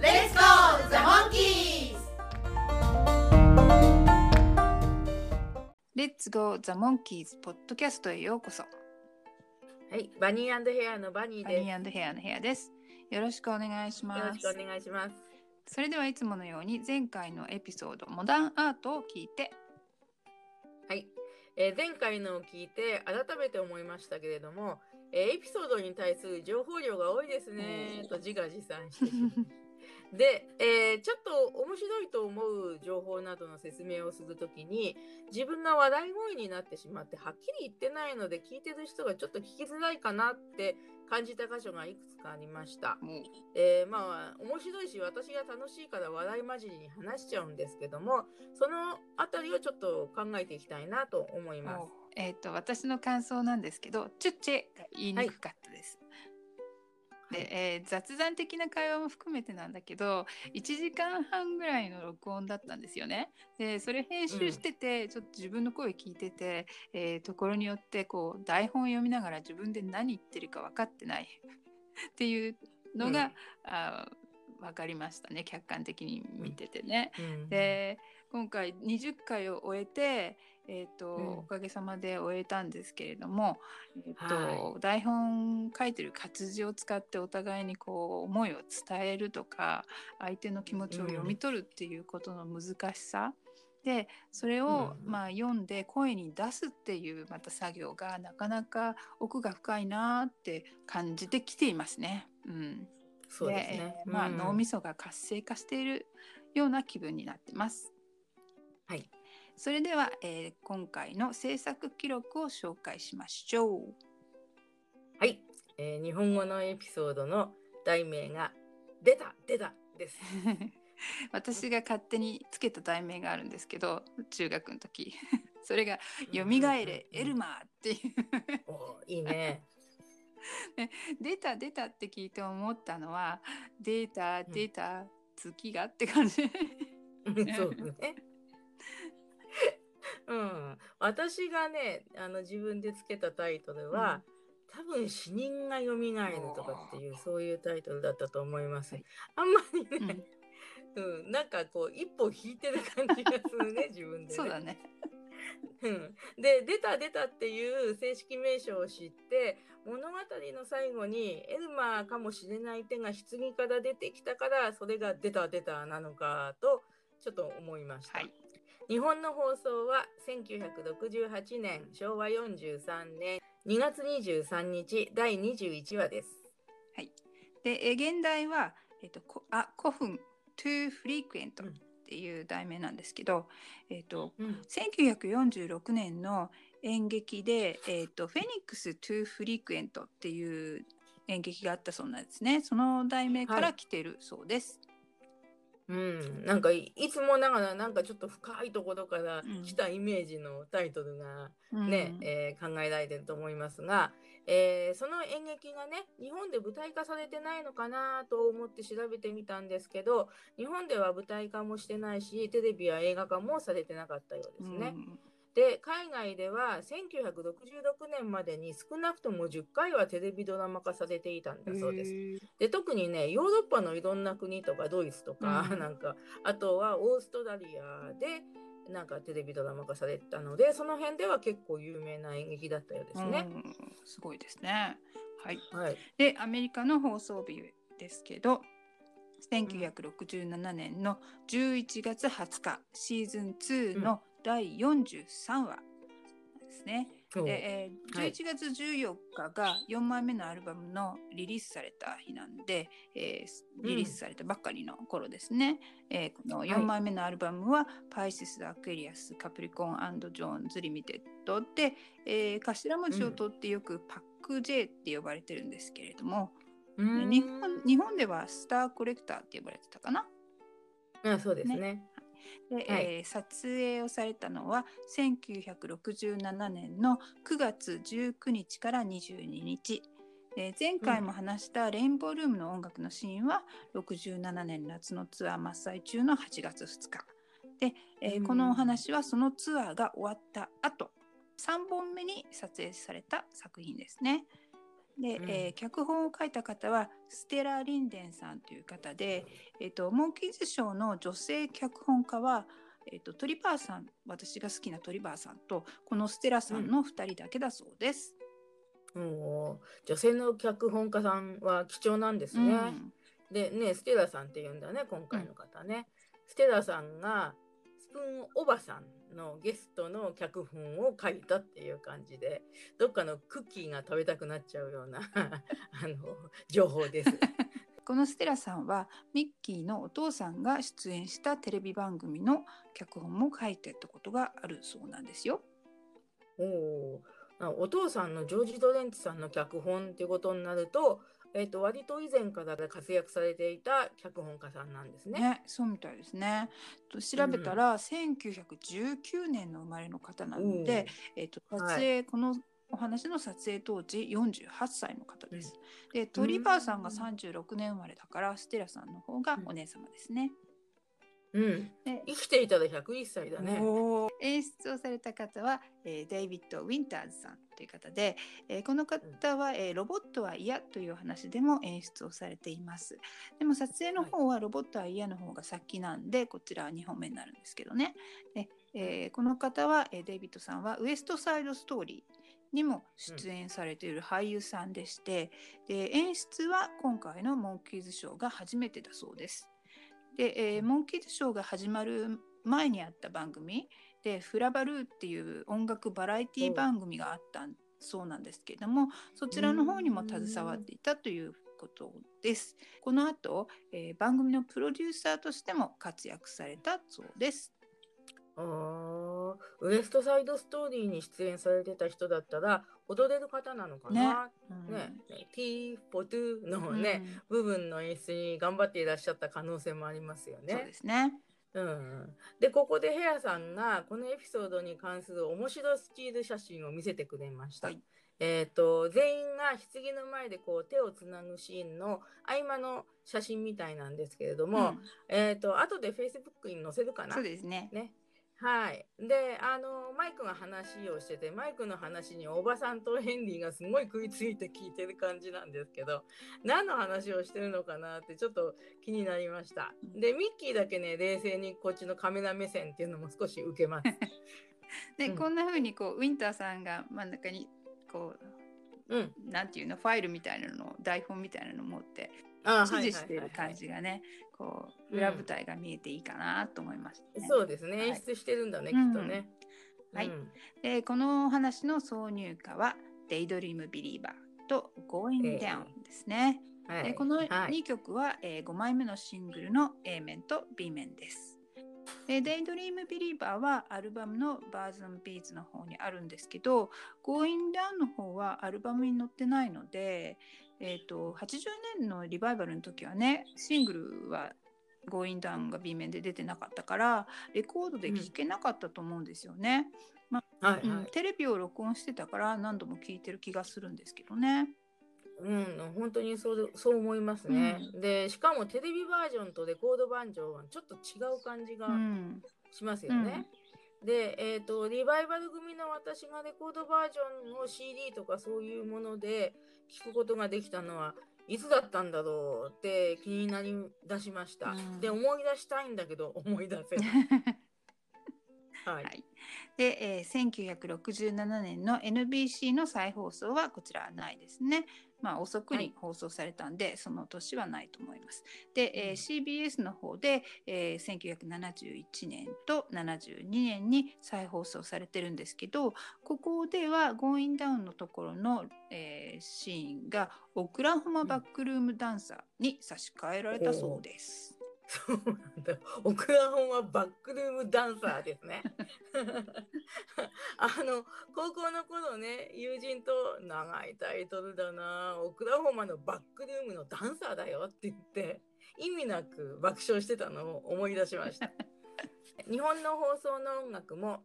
Let's go, the monkeys! レッツゴーザモンキーズポッドキャストへようこそ。はいバニーヘアのバニーです。バニーヘアのヘアです。よろしくお願いします。よろしくお願いします。それではいつものように前回のエピソードモダンアートを聞いて。はい、えー前回のを聞いて改めて思いましたけれども、えーエピソードに対する情報量が多いですねと自画自賛して。しまうで、えーちょっと面白いと思う情報などの説明をするときに自分が笑い声になってしまってはっきり言ってないので聞いてる人がちょっと聞きづらいかなって感じた箇所がいくつかありました。もうえーまあ面白いし私が楽しいから笑い混じりに話しちゃうんですけどもそのあたりをちょっと考えていきたいなと思います。えっ、と私の感想なんですけどチュッチェが言いにくかったです。はい。で、えー雑談的な会話も含めてなんだけど1時間半ぐらいの録音だったんですよね。でそれ編集してて、ちょっと自分の声聞いてて、えーところによってこう台本読みながら自分で何言ってるか分かってない。っていうのが、うん。あー分かりましたね。客観的に見ててね。うん。で今回20回を終えて、えーとうんおかげさまで終えたんですけれども、えーとは台本書いてる活字を使ってお互いにこう思いを伝えるとか相手の気持ちを読み取るっていうことの難しさ、でそれを、うんまあ、読んで声に出すっていうまた作業がなかなか奥が深いなって感じてきていますね。うん、そうですね。えーまあ、うん脳みそが活性化しているような気分になってます。はい。それでは、えー今回の制作記録を紹介しましょう。はい、えー日本語のエピソードの題名が「出た出た」です。私が勝手につけた題名があるんですけど中学の時 それが「よみがえれエルマー」っていうおーいいね。出た出たって聞いて思ったのは出た出た月がって感じ。そうね。うん、私がねあの自分でつけたタイトルは、多分死人が蘇るとかっていうそういうタイトルだったと思います。はいあんまりうんね、うんなんかこう一歩引いてる感じがするね 自分で、ね。そうだね。うん、で出た出たっていう正式名称を知って物語の最後にエルマーかもしれない手が棺から出てきたからそれが出た出たなのかとちょっと思いました。はい。日本の放送は1968年昭和43年2月23日第21話です。で、え現代は、えっと、こあ古墳 too frequent うんっていう題名なんですけど、えっと、うん1946年の演劇で、えっと、フェニックス too frequent っていう演劇があったそうなんですね。その題名から来てるそうです。うん、なんかいいつもながらなんかちょっと深いところからうん。来たイメージのタイトルがうん。ね、えー考えられてると思いますが、えーその演劇がね日本で舞台化されてないのかなと思って調べてみたんですけど日本では舞台化もしてないしテレビや映画化もされてなかったようですね。うんで海外では1966年までに少なくとも10回はテレビドラマ化されていたんだそうです。で特にねヨーロッパのいろんな国とかドイツとか、うん なんかあとはオーストラリアでなんかテレビドラマ化されたのでその辺では結構有名な演劇だったようですね。うんすごいですね。はい。はい、でアメリカの放送日ですけど1967年の11月20日シーズン2の第43話ですね。で、えーはい11月14日が4枚目のアルバムのリリースされた日なんで、えーリリースされたばっかりの頃ですね。えーこの4枚目のアルバムは、パイシス・アクエリアス・カプリコンジョーンズ・リミテッドで、えー頭文字を取ってよくパック J って呼ばれてるんですけれども、うーん日本日本ではスターコレクターって呼ばれてたかな？あそうですね。で、はいえー撮影をされたのは1967年の9月19日から22日。で前回も話したレインボールームの音楽のシーンは67年夏のツアー真っ最中の8月2日。で、えーうんこのお話はそのツアーが終わった後3本目に撮影された作品ですね。で、うんえー脚本を書いた方はステラ・リンデンさんという方で、えっとモンキーズショーの女性脚本家は、えっとトリバーさん私が好きなトリバーさんとこのステラさんの2人だけだそうです。おー女性の脚本家さんは貴重なんですね。うんでねステラさんって言うんだね今回の方ね。ステラさんがスプーンおばさんのゲストの脚本を書いたっていう感じでどっかのクッキーが食べたくなっちゃうような あの情報です。このステラさんはミッキーのお父さんが出演したテレビ番組の脚本も書いてたことがあるそうなんですよ。おお父さんのジョージ・ドレンツさんの脚本っていうことになると,、えー、と割と以前から活躍されていた脚本家さんなんですね。ね、そうみたいですね。と調べたら、1919年の生まれの方なので、えっと撮影、このお話の撮影当時48歳の方です。でトリバーさんが36年生まれだから、ステラさんの方がお姉様ですね。うん、で生きていたら101歳だね。演出をされた方は、えーデイビッド・ウィンターズさんという方で、えーこの方は、えーロボットは嫌というお話でも演出をされています。でも撮影の方はロボットは嫌の方が先なんで、こちらは2本目になるんですけどね。でえーこの方は、えーデイビッドさんはウエストサイドストーリーにも出演されている俳優さんでして、で演出は今回のモンキーズショーが初めてだそうです。で、えーモンキーズショーが始まる前にあった番組で「フラバルー」っていう音楽バラエティ番組があったそうなんですけれどもそちらの方にも携わっていたということです。この後、えー番組のプロデューサーとしても活躍されたそうです。ウエストサイドストーリーに出演されてた人だったら踊れる方なのかな？うんね、T ポトゥのね、部分の演出に頑張っていらっしゃった可能性もありますようんそうね。ですね。うん、でここでヘアさんがこのエピソードに関する面白スチール写真を見せてくれました。はいえー、と全員が棺の前でこう手をつなぐシーンの合間の写真みたいなんですけれども、うんえー、と後で Facebook に載せるかな？そうですね。ね。はい。で、あの、マイクが話をしてて、マイクの話におばさんとヘンリーがすごい食いついて聞いてる感じなんですけど、何の話をしてるのかなってちょっと気になりました。で、ミッキーだけね、冷静にこっちのカメラ目線っていうのも少し受けます。で、うんこんな風にこうウィンターさんが真ん中にこうん。うなんていうのファイルみたいなの台本みたいなのを持ってあ指示している感じがね、こう裏舞台が見えていいかなと思いました、ね。そうですね。はい。演出してるんだね、うん。きっとね。はい。うん。でこのお話の挿入歌は「デイドリームビリーバー」と「Going え Down」ですね。はいでこのはい。2曲は、え5枚目のシングルの A 面と B 面です。で、デイドリームビリーバーはアルバムのバーズンビーズの方にあるんですけど、Going Down の方はアルバムに載ってないので、えっ、と、80年のリバイバルの時はね、シングルは Going Down が B 面で出てなかったから、レコードで聴けなかったと思うんですよね。はいうんはい。テレビを録音してたから何度も聴いてる気がするんですけどね。うん、本当にそうそう思いますね、でしかもテレビバージョンとレコードバージョンはちょっと違う感じがうん。しますよね。で、えーと、リバイバル組の私がレコードバージョンの CD とかそういうもので聞くことができたのはいつだったんだろうって気になり出しました。うんで思い出したいんだけど思い出せない。はいはい、で、えー1967年の NBC の再放送はこちらはないですね。まあ遅くに放送されたんで、その年はないと思います。で、えー CBS の方で、えー1971年と72年に再放送されてるんですけどここでは「Going Down」のところの、えーシーンがオクラホマバックルームダンサーに差し替えられたそうです。そうなんだ。オクラホンはバックルームダンサーですね。あの高校の頃ね友人と長いタイトルだなオクラホマのバックルームのダンサーだよって言って意味なく爆笑してたのを思い出しました。日本の放送の音楽も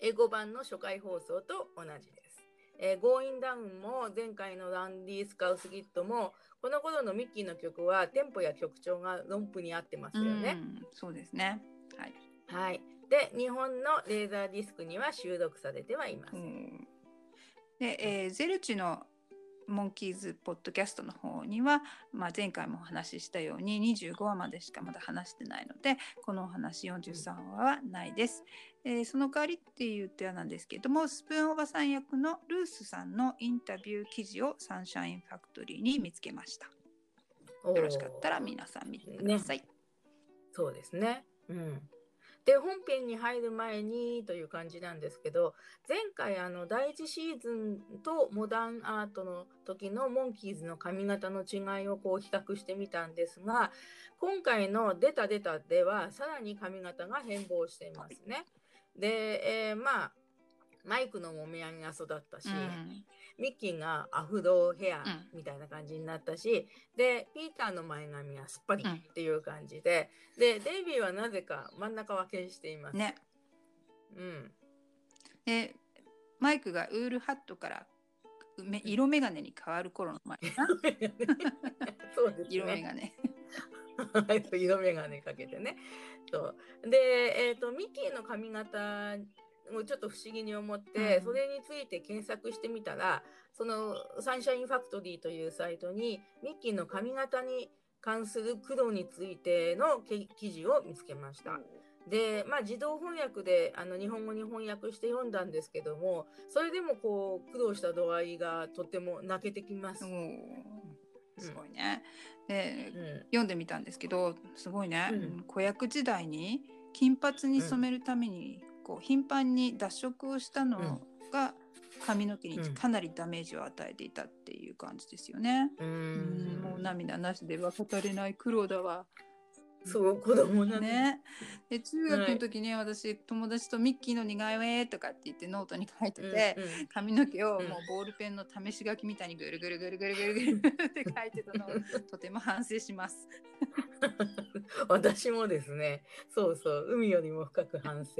英語版の初回放送と同じです。えー、ゴーインダウンも前回のランディ・スカウスギットもこの頃のミッキーの曲はテンポや曲調が論譜に合ってますよね。そうですね。はい。はい。で、日本のレーザーディスクには収録されてはいます。で、えー、ゼルチのモンキーズポッドキャストの方には、まあ、前回もお話ししたように25話までしかまだ話してないのでこのお話43話はないです、えー、その代わりって言ってはなんですけどもスプーンおばさん役のルースさんのインタビュー記事をサンシャインファクトリーに見つけました。よろしかったら皆さん見てください、ね、そうですね。うんで本編に入る前にという感じなんですけど前回あの第1シーズンとモダンアートの時のモンキーズの髪型の違いをこう比較してみたんですが今回の「出た出た」ではさらに髪型が変貌していますね。で、えー、まあマイクのもみあげが育ったし、うん、ミッキーがアフロヘアみたいな感じになったし、うん、でピーターの前髪はすっぱりっていう感じで、うん、でデイビーはなぜか真ん中分けしています。ね。うん。でマイクがウールハットから色眼鏡に変わる頃の前な。そうですね。色眼鏡。色眼鏡かけてね。そうで、えーと、とミッキーの髪型をちょっと不思議に思って、うん、それについて検索してみたらそのサンシャインファクトリーというサイトにミッキーの髪型に関する苦労についての記事を見つけました。で、まあ、自動翻訳であの日本語に翻訳して読んだんですけどもそれでもこう苦労した度合いがとても泣けてきます。すごいね。で、うん、読んでみたんですけどすごいね、うん、子役時代に金髪に染めるために、うん、こう頻繁に脱色をしたのが髪の毛にかなりダメージを与えていたっていう感じですよね。うんもう涙なしでは語れない苦労だわ。そう子供なんね。で中学の時に、ね、私友達とミッキーの似顔絵とかって言ってノートに書いてて、うんうん、髪の毛をもうボールペンの試し書きみたいにぐるぐるぐるぐるぐるぐるって書いてたのをとても反省します。私もですねそうそう海よりも深く反省。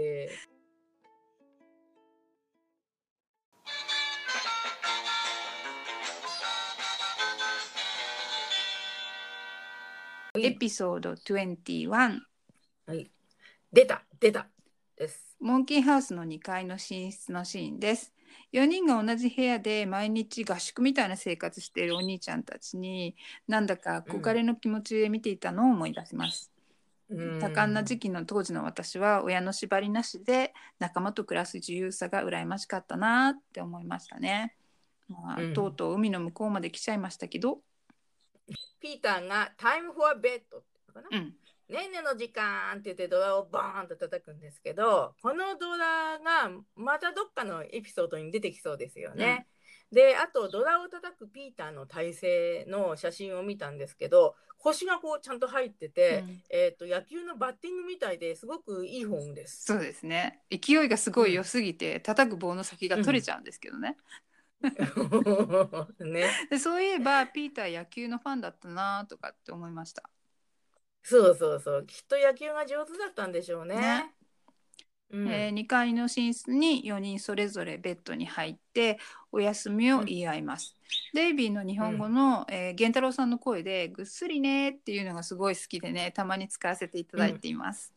エピソード21。はい。出た出たです。モンキーハウスの2階の寝室のシーンです。4人が同じ部屋で毎日合宿みたいな生活しているお兄ちゃんたちになんだか憧れの気持ちで見ていたのを思い出します。うん多感な時期の当時の私は親の縛りなしで仲間と暮らす自由さが羨ましかったなって思いましたね。まあうんとうとう海の向こうまで来ちゃいましたけど、ピーターが Time for Bed っていうのかな、うん、ねんねの時間って言ってドラをボーンと叩くんですけどこのドラがまたどっかのエピソードに出てきそうですよね。であとドラを叩くピーターの体勢の写真を見たんですけど腰がこうちゃんと入ってて、うんえー、と野球のバッティングみたいですごくいいフォームです。そうですね勢いがすごい良すぎて、叩く棒の先が取れちゃうんですけどね。ね、でそういえばピーター野球のファンだったなとかって思いました。そうそうそう。きっと野球が上手だったんでしょうね。ね。うん。え2階の寝室に4人それぞれベッドに入ってお休みを言い合います。デイビーの日本語の、えー源太郎さんの声で「ぐっすりね」っていうのがすごい好きでねたまに使わせていただいています。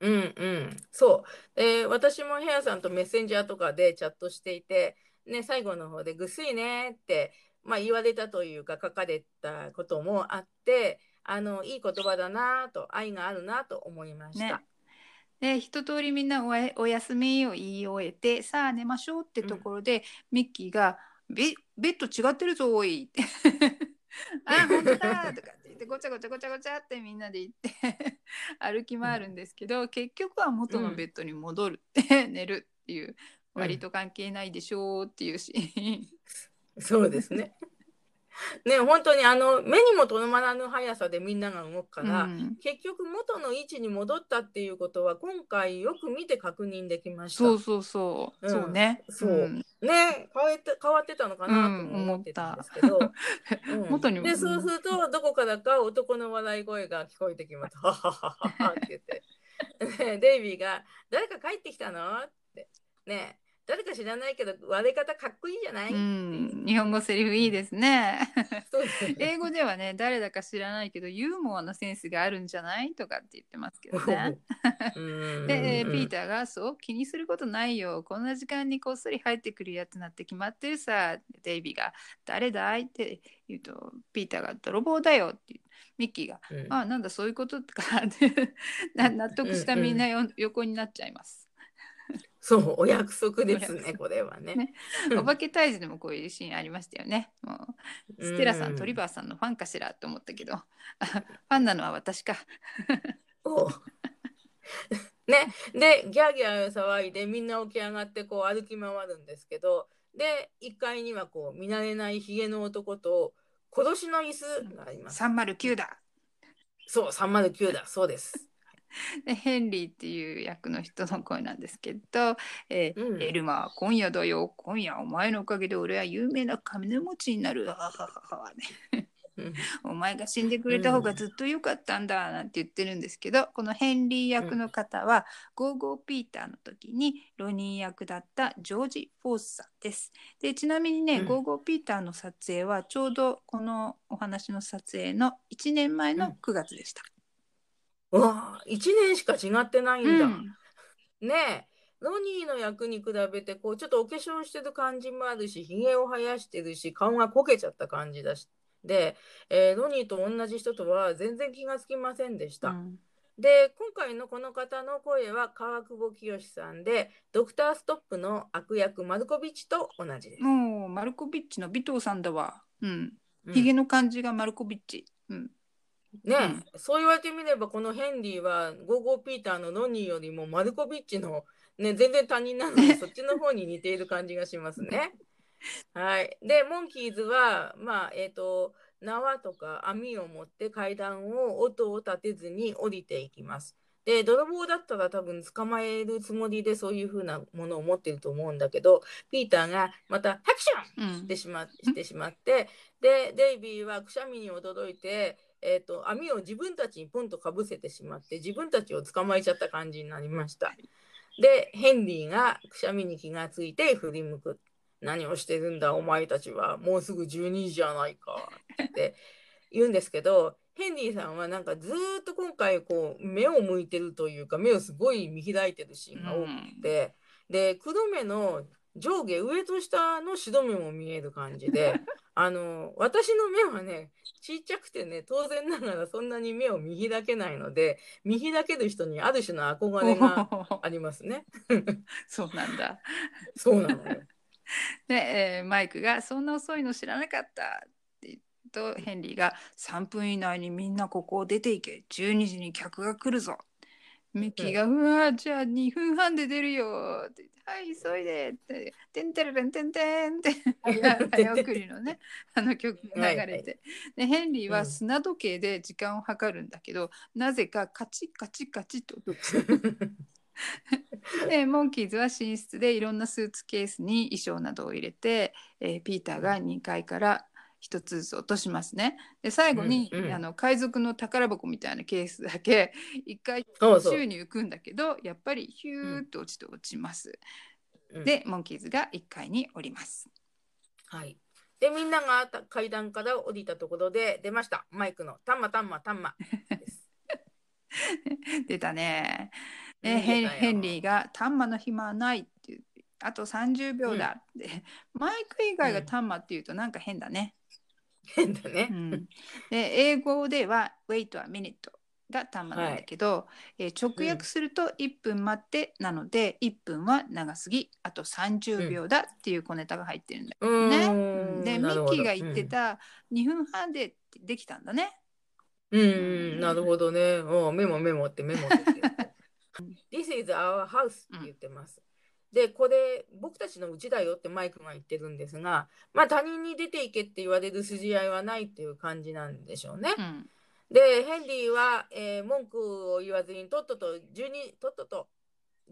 うん。うん、そう、えー私もヘアさんとメッセンジャーとかでチャットしていて、ね、最後の方で「ぐっすりね」って、まあ、言われたというか書かれたこともあってあのいい言葉だなと愛があるなと思いました。ね。で一通りみんなおやお休みを言い終えてさあ寝ましょうってところで、ミッキーがベ「ベッド違ってるぞおい」って「あ本当だ」とかって言ってごちゃごちゃごちゃごちゃってみんなで言って 歩き回るんですけど、結局は元のベッドに戻るって、寝るっていう割と関係ないでしょうっていうシーン。そうですね。ね本当にあの目にもとどまらぬ速さでみんなが動くから、うん結局元の位置に戻ったっていうことは今回よく見て確認できました。そうそうそう、うんそうね。そうんね変わって変わってたのかなとも思ってたんですけど、うん 元にでそうするとどこからか男の笑い声が聞こえてきます。はははははって言って。ねデイビーが「誰か帰ってきたの?」って。ね誰か知らないけど割れ方かっこいいじゃない、うん、日本語セリフいいですね。英語ではね、誰だか知らないけど、ユーモアのセンスがあるんじゃない？とかって言ってますけどね。うんで、ピーーターが、そう、気にすることないよ。こんな時間にこっそり入ってくるやつなんて決まってるさ。デイビーが、誰だい？って言うと、ピーターが、泥棒だよって。ミッキーが、うんあ、なんだ、そういうこと？かって な納得したみんなよ、横になっちゃいます。そうお約束ですねこれはね。ねお化け退治でもこういうシーンありましたよね。もうステラさん、トリバーさんのファンかしらと思ったけど、あファンなのは私か。お ね、でギャーギャー騒いでみんな起き上がってこう歩き回るんですけどで1階にはこう見慣れないひげの男と殺しの椅子があります。309だ。そう309だそうです。でヘンリーっていう役の人の声なんですけど、えーうん。エルマー今夜だよ。今夜お前のおかげで俺は有名な金持ちになる。ねうん。お前が死んでくれた方がずっと良かったんだなんて言ってるんですけど、このヘンリー役の方は、ゴーゴーピーターの時にロニー役だったジョージ・フォースさんです。でちなみにね、うん。ゴーゴーピーターの撮影はちょうどこのお話の撮影の1年前の9月でした。うわ1年しか違ってないんだ。うんねえロニーの役に比べてこうちょっとお化粧してる感じもあるしひげを生やしてるし顔がこけちゃった感じだしで、えーロニーと同じ人とは全然気がつきませんでした。うんで今回のこの方の声は川久保清さんでドクターストップの悪役マルコビッチと同じです。もうマルコビッチの尾藤さんだわ。うん。うんヒゲの感じがマルコビッチ。うん。ねえ、そう言われてみればこのヘンリーはゴーゴーピーターのロニーよりもマルコビッチの、ね、全然他人なので そっちの方に似ている感じがしますね。はい、でモンキーズはまあえっ、と縄とか網を持って階段を音を立てずに降りていきます。で泥棒だったら多分捕まえるつもりでそういうふうなものを持ってると思うんだけどピーターがまた「ハクション!」うんしてしましてしまってでデイビーはくしゃみに驚いて、えー、と網を自分たちにポンとかぶせてしまって自分たちを捕まえちゃった感じになりました。でヘンリーがくしゃみに気がついて振り向く。何をしてるんだお前たちはもうすぐ12時じゃないかって言うんですけどヘンリーさんはなんかずーっと今回こう目を向いてるというか目をすごい見開いてるシーンが多くて、で黒目の上下上と下の白目も見える感じで あの私の目はねちっちゃくてね当然ながらそんなに目を見開けないので見開ける人にある種の憧れが ありますね。そうなんだ。そうなのよ。で、えーマイクが「そんな遅いの知らなかった」って言うとヘンリーが「3分以内にみんなここを出ていけ12時に客が来るぞ」ミッキーが「うわじゃあ2分半で出るよ」って言って「はい急いで」って「てんてれれんてんてん」って。早早送りのねあの曲が流れて、でヘンリーは砂時計で時間を計るんだけど、なぜかカチッカチッカチッと。でモンキーズは寝室でいろんなスーツケースに衣装などを入れて、えーピーターが2階から1つずつ落としますね。で最後に、うんうんあの海賊の宝箱みたいなケースだけ 1回宙に浮くんだけどやっぱりヒューッと落ちて落ちます。うんでモンキーズが1階に降ります。はい。で、みんながた階段から降りたところで出ました。マイクのタンマタンマタンマです。出たね。でうんヘンリーが「タンマの暇はない」ってあと30秒だって、マイク以外がタンマって言うとなんか変だね。変だねう。ん、で英語では「wait a minute」がタンマなんだけど、えー直訳すると1分待ってなので1分は長すぎあと30秒だっていう小ネタが入ってるんだうよね。ーうんんでミッキーが言ってた2分半でできたんだね。うん、うん、なるほどね。おメモメモってメモって。This is our house って言ってます。で、これ、僕たちのうちだよってマイクが言ってるんですが、まあ他人に出ていけって言われる筋合いはないっていう感じなんでしょうね。うんで、ヘンリーは、えー文句を言わずに、とっとと12、とっとと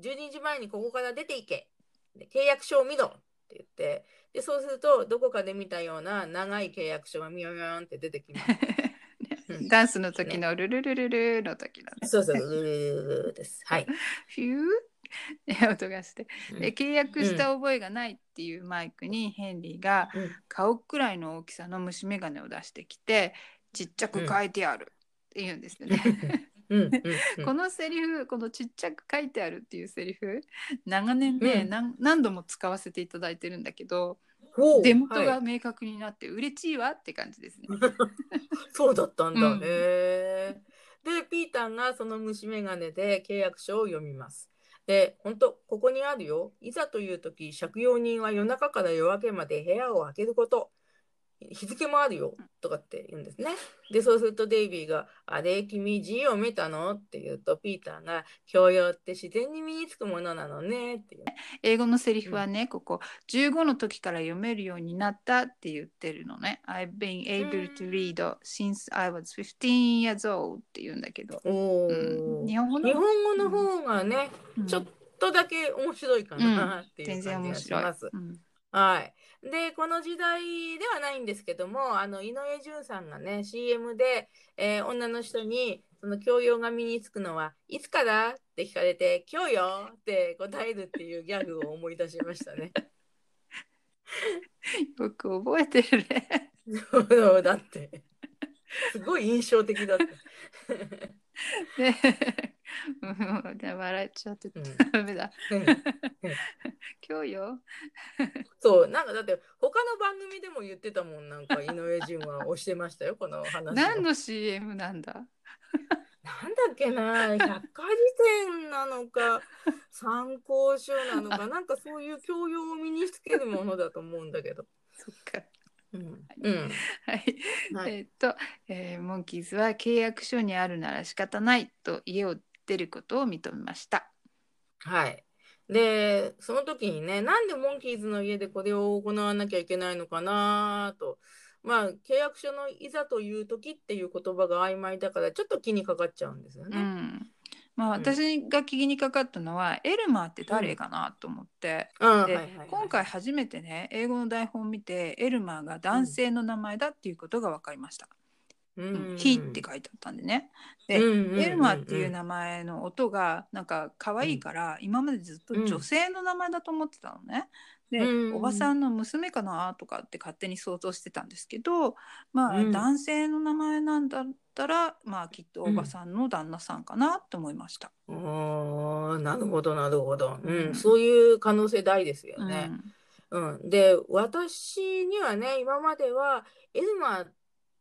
12時前にここから出ていけ。で契約書を見ろって言って、で、そうすると、どこかで見たような長い契約書がミヨミヨンって出てきます。うんダンスの時のルルルルルの時のね。そうそう、ルルルルルです。はい。フュー 音がして。うんで契約した覚えがないっていうマイクにヘンリーがうん顔くらいの大きさの虫眼鏡を出してきてちっちゃく書いてあるって言うんですよね。このセリフこのちっちゃく書いてあるっていうセリフ長年ね、うん何何度も使わせていただいてるんだけど出元はいが明確になって嬉しいわって感じですね。そうだったんだ。うん。で、ピーターがその虫眼鏡で契約書を読みます。で、本当ここにあるよ。いざという時、借用人は夜中から夜明けまで部屋を開けること。日付もあるよ。とかって言うんですね。で、そうするとデイビーが、あれ、君字を見たの？って言うと、ピーターが、教養って自然に身につくものなのね。って言う。英語のセリフはね、ここ15の時から読めるようになったって言ってるのね。I've been able to read since I was 15 years old って言うんだけど。おうーん、日本語の？日本語の方がね、うんちょっとだけ面白いかなっていう全然感じ面白いがします。。うんはい。で、この時代ではないんですけども、あの、井上順さんがね、CM で、えー女の人に、その教養が身につくのは、いつからって聞かれて、今日よって答えるっていうギャグを思い出しましたね。よく覚えてるね。そうだって。すごい印象的だった。ねうんで笑っちゃってうんダメだ。今日よ。そう、なんかだって、他の番組でも言ってたもん、なんか井上順は押してましたよ、この話を。何の CM なんだ？なんだっけな、百科事典なのか、参考書なのか、なんかそういう教養を身につけるものだと思うんだけど。そっか。えーっと、えーモンキーズは契約書にあるなら仕方ないと家を出ることを認めました。はい。で、その時にね、なんでモンキーズの家でこれを行わなきゃいけないのかなと。まあ、契約書のいざという時っていう言葉が曖昧だから、ちょっと気にかかっちゃうんですようね。ん。まあうん。私が気にかかったのは、エルマーって誰かなと思って、うん、で今回初めてね英語の台本を見てエルマーが男性の名前だっていうことが分かりました。ううん。ん、He って書いてあったんでね。でエルマーっていう名前の音がなんか可愛いから、今までずっと女性の名前だと思ってたのね。で、うん。おばさんの娘かなとかって勝手に想像してたんですけどまあ、うん。男性の名前なんだったらまあきっとおばさんの旦那さんかなと思いました。あーなるほど、なるほど。ううんん、そういう可能性大ですようんね。うん。で、私にはね、今までは、エルマっ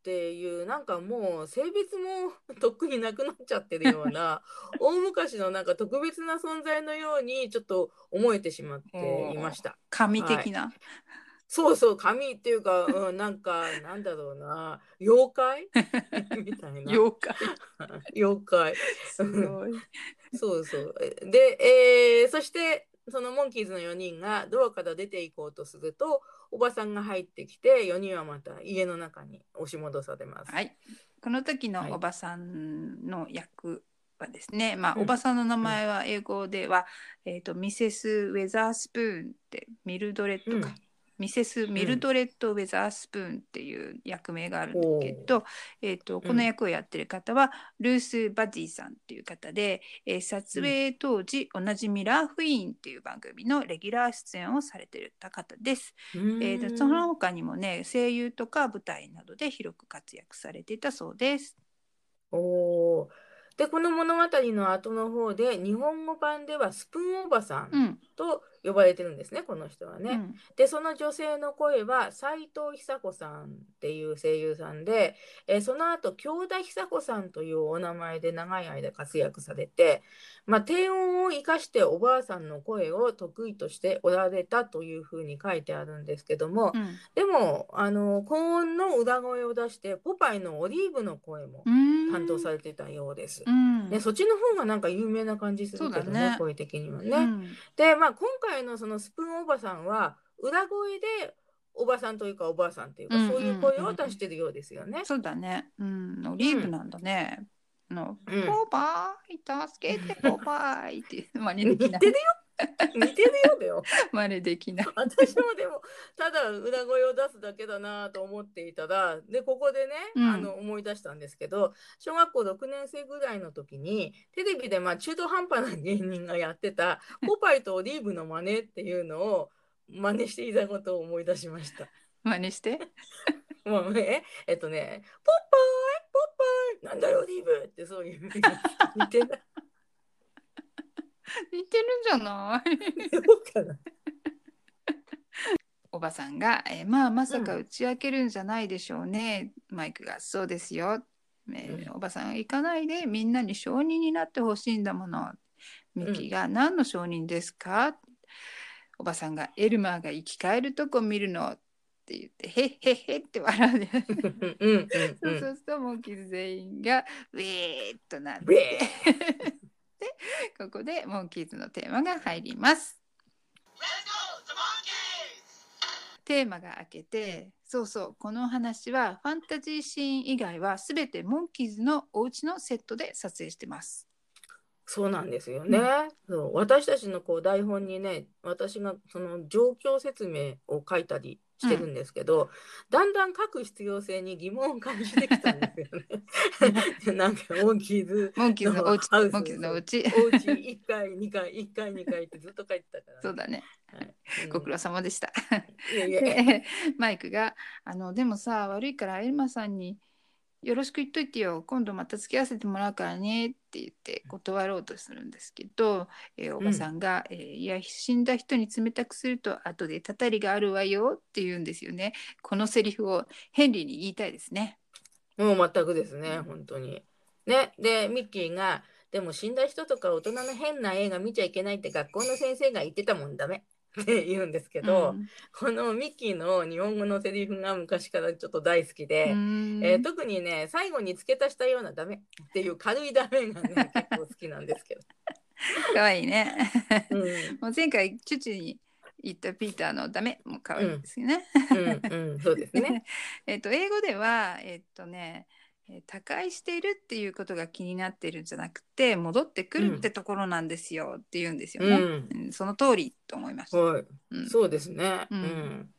ていう、なんかもう性別もとっくになくなっちゃってるような、大昔のなんか特別な存在のように、ちょっと思えてしまっていました。神的な、そうそう、神っていうか、うん、なんか、なんだろうな、妖怪？みたいな。妖怪 妖怪。すごい。そうそう。で、えーそして、そのモンキーズの4人がドアから出て行こうとすると、おばさんが入ってきて、4人はまた家の中に押し戻されます。はい、この時はいのおばさんの役はですね、まあ、うんおばさんの名前は英語では、えー、とミセス・ウェザースプーンってミルドレッドか、うんミセス・ミルドレッド・ウェザースプーンっていう役名があるんだけど、えー、とこの役をやってる方は、ルース・バディさんっていう方で、えー撮影当時同じミラー・フィーンっていう番組のレギュラー出演をされてた方です。えーとその他にもね声優とか舞台などで広く活躍されていたそうです。おー。で、この物語の後の方で、日本語版ではスプーンおばさうんん、と呼ばれてるんですね、この人はね。うんで、その女性の声は斉藤久子さんっていう声優さんで、えーその後、京田久子さんというお名前で長い間活躍されて、まあ、低音を生かしておばあさんの声を得意としておられたというふうに書いてあるんですけども、うんでも、あの、高音の裏声を出して、ポパイのオリーブの声もうん担当されてたようです。うんね、そっちの方がなんか有名な感じするけどそうだね声的にはね。うんで、まあ、今回回のそのスプーンおばさんは裏声でおばさんというかおばあさんというか、うんそういう声を出してるようですよね。そうだね。うん、オリーブなんだね。あの、うんポパイ、助けて、ポパイって真似できない似てる。よ 似てるよだよ。真似できない。私もでもただ裏声を出すだけだなと思っていたらでここでね、うんあの思い出したんですけど小学校6年生ぐらいの時にテレビでまあ中途半端な芸人がやってた「ポパイとオリーブの真似」っていうのを真似していたことを思い出しました。真似して？もうねえっとね「ポッパイポッパイなんだよオリーブ」ってそういう似てない 似てるんじゃない。そうかな。おばさんが、えーまあまさかうん打ち明けるんじゃないでしょうね、マイクがそうですよ、えーおばさん行かないでみんなに承認になってほしいんだもの。ミキが、何の承認ですか？おばさんがエルマーが生き返るとこ見るのって言ってへっへっへって笑う。でうんうんうん。そうそうするとモンキーズ全員がウェーっとなってここでモンキーズのテーマが入ります。テーマが明けてそうそうこの話はファンタジーシーン以外は全てモンキーズのお家のセットで撮影してます。そうなんですよね。そう私たちのこう台本にね私がその状況説明を書いたりしてるんですけど、だんだん書く必要性に疑問を感じてきたんですよね。なんかモンキーズモンキーズのお家ハウス。モンキーズのお家お家1回2回1回2回ってずっと書いてたから、そうだね。はい。うん。ご苦労様でした。いやいや。で マイクがあの「でもさ悪いからエルマさんによろしく言っといてよ今度また付き合わせてもらうからね」って言って断ろうとするんですけど、えーおばさんが、えーいや死んだ人に冷たくすると後でたたりがあるわよ」って言うんですよね。このセリフをヘンリーに言いたいですね。もう全くですね、本当に。ね、で、ミッキーが、でも死んだ人とか大人の変な映画見ちゃいけないって学校の先生が言ってたもんダメって言うんですけど、うんこのミッキーの日本語のセリフが昔からちょっと大好きで、うんえー特にね、最後に付け足したようなダメっていう軽いダメがね、結構好きなんですけど。かわいいね。うん、もう前回チュチュに言ったピーターのダメも可愛いですよね。うん、うん、そうですね。えっと英語ではえっとねえー他界しているっていうことが気になってるんじゃなくて戻ってくるってところなんですよって言うんですよね。うん、うんその通りと思いました。はい。うんそうですね。ううんん。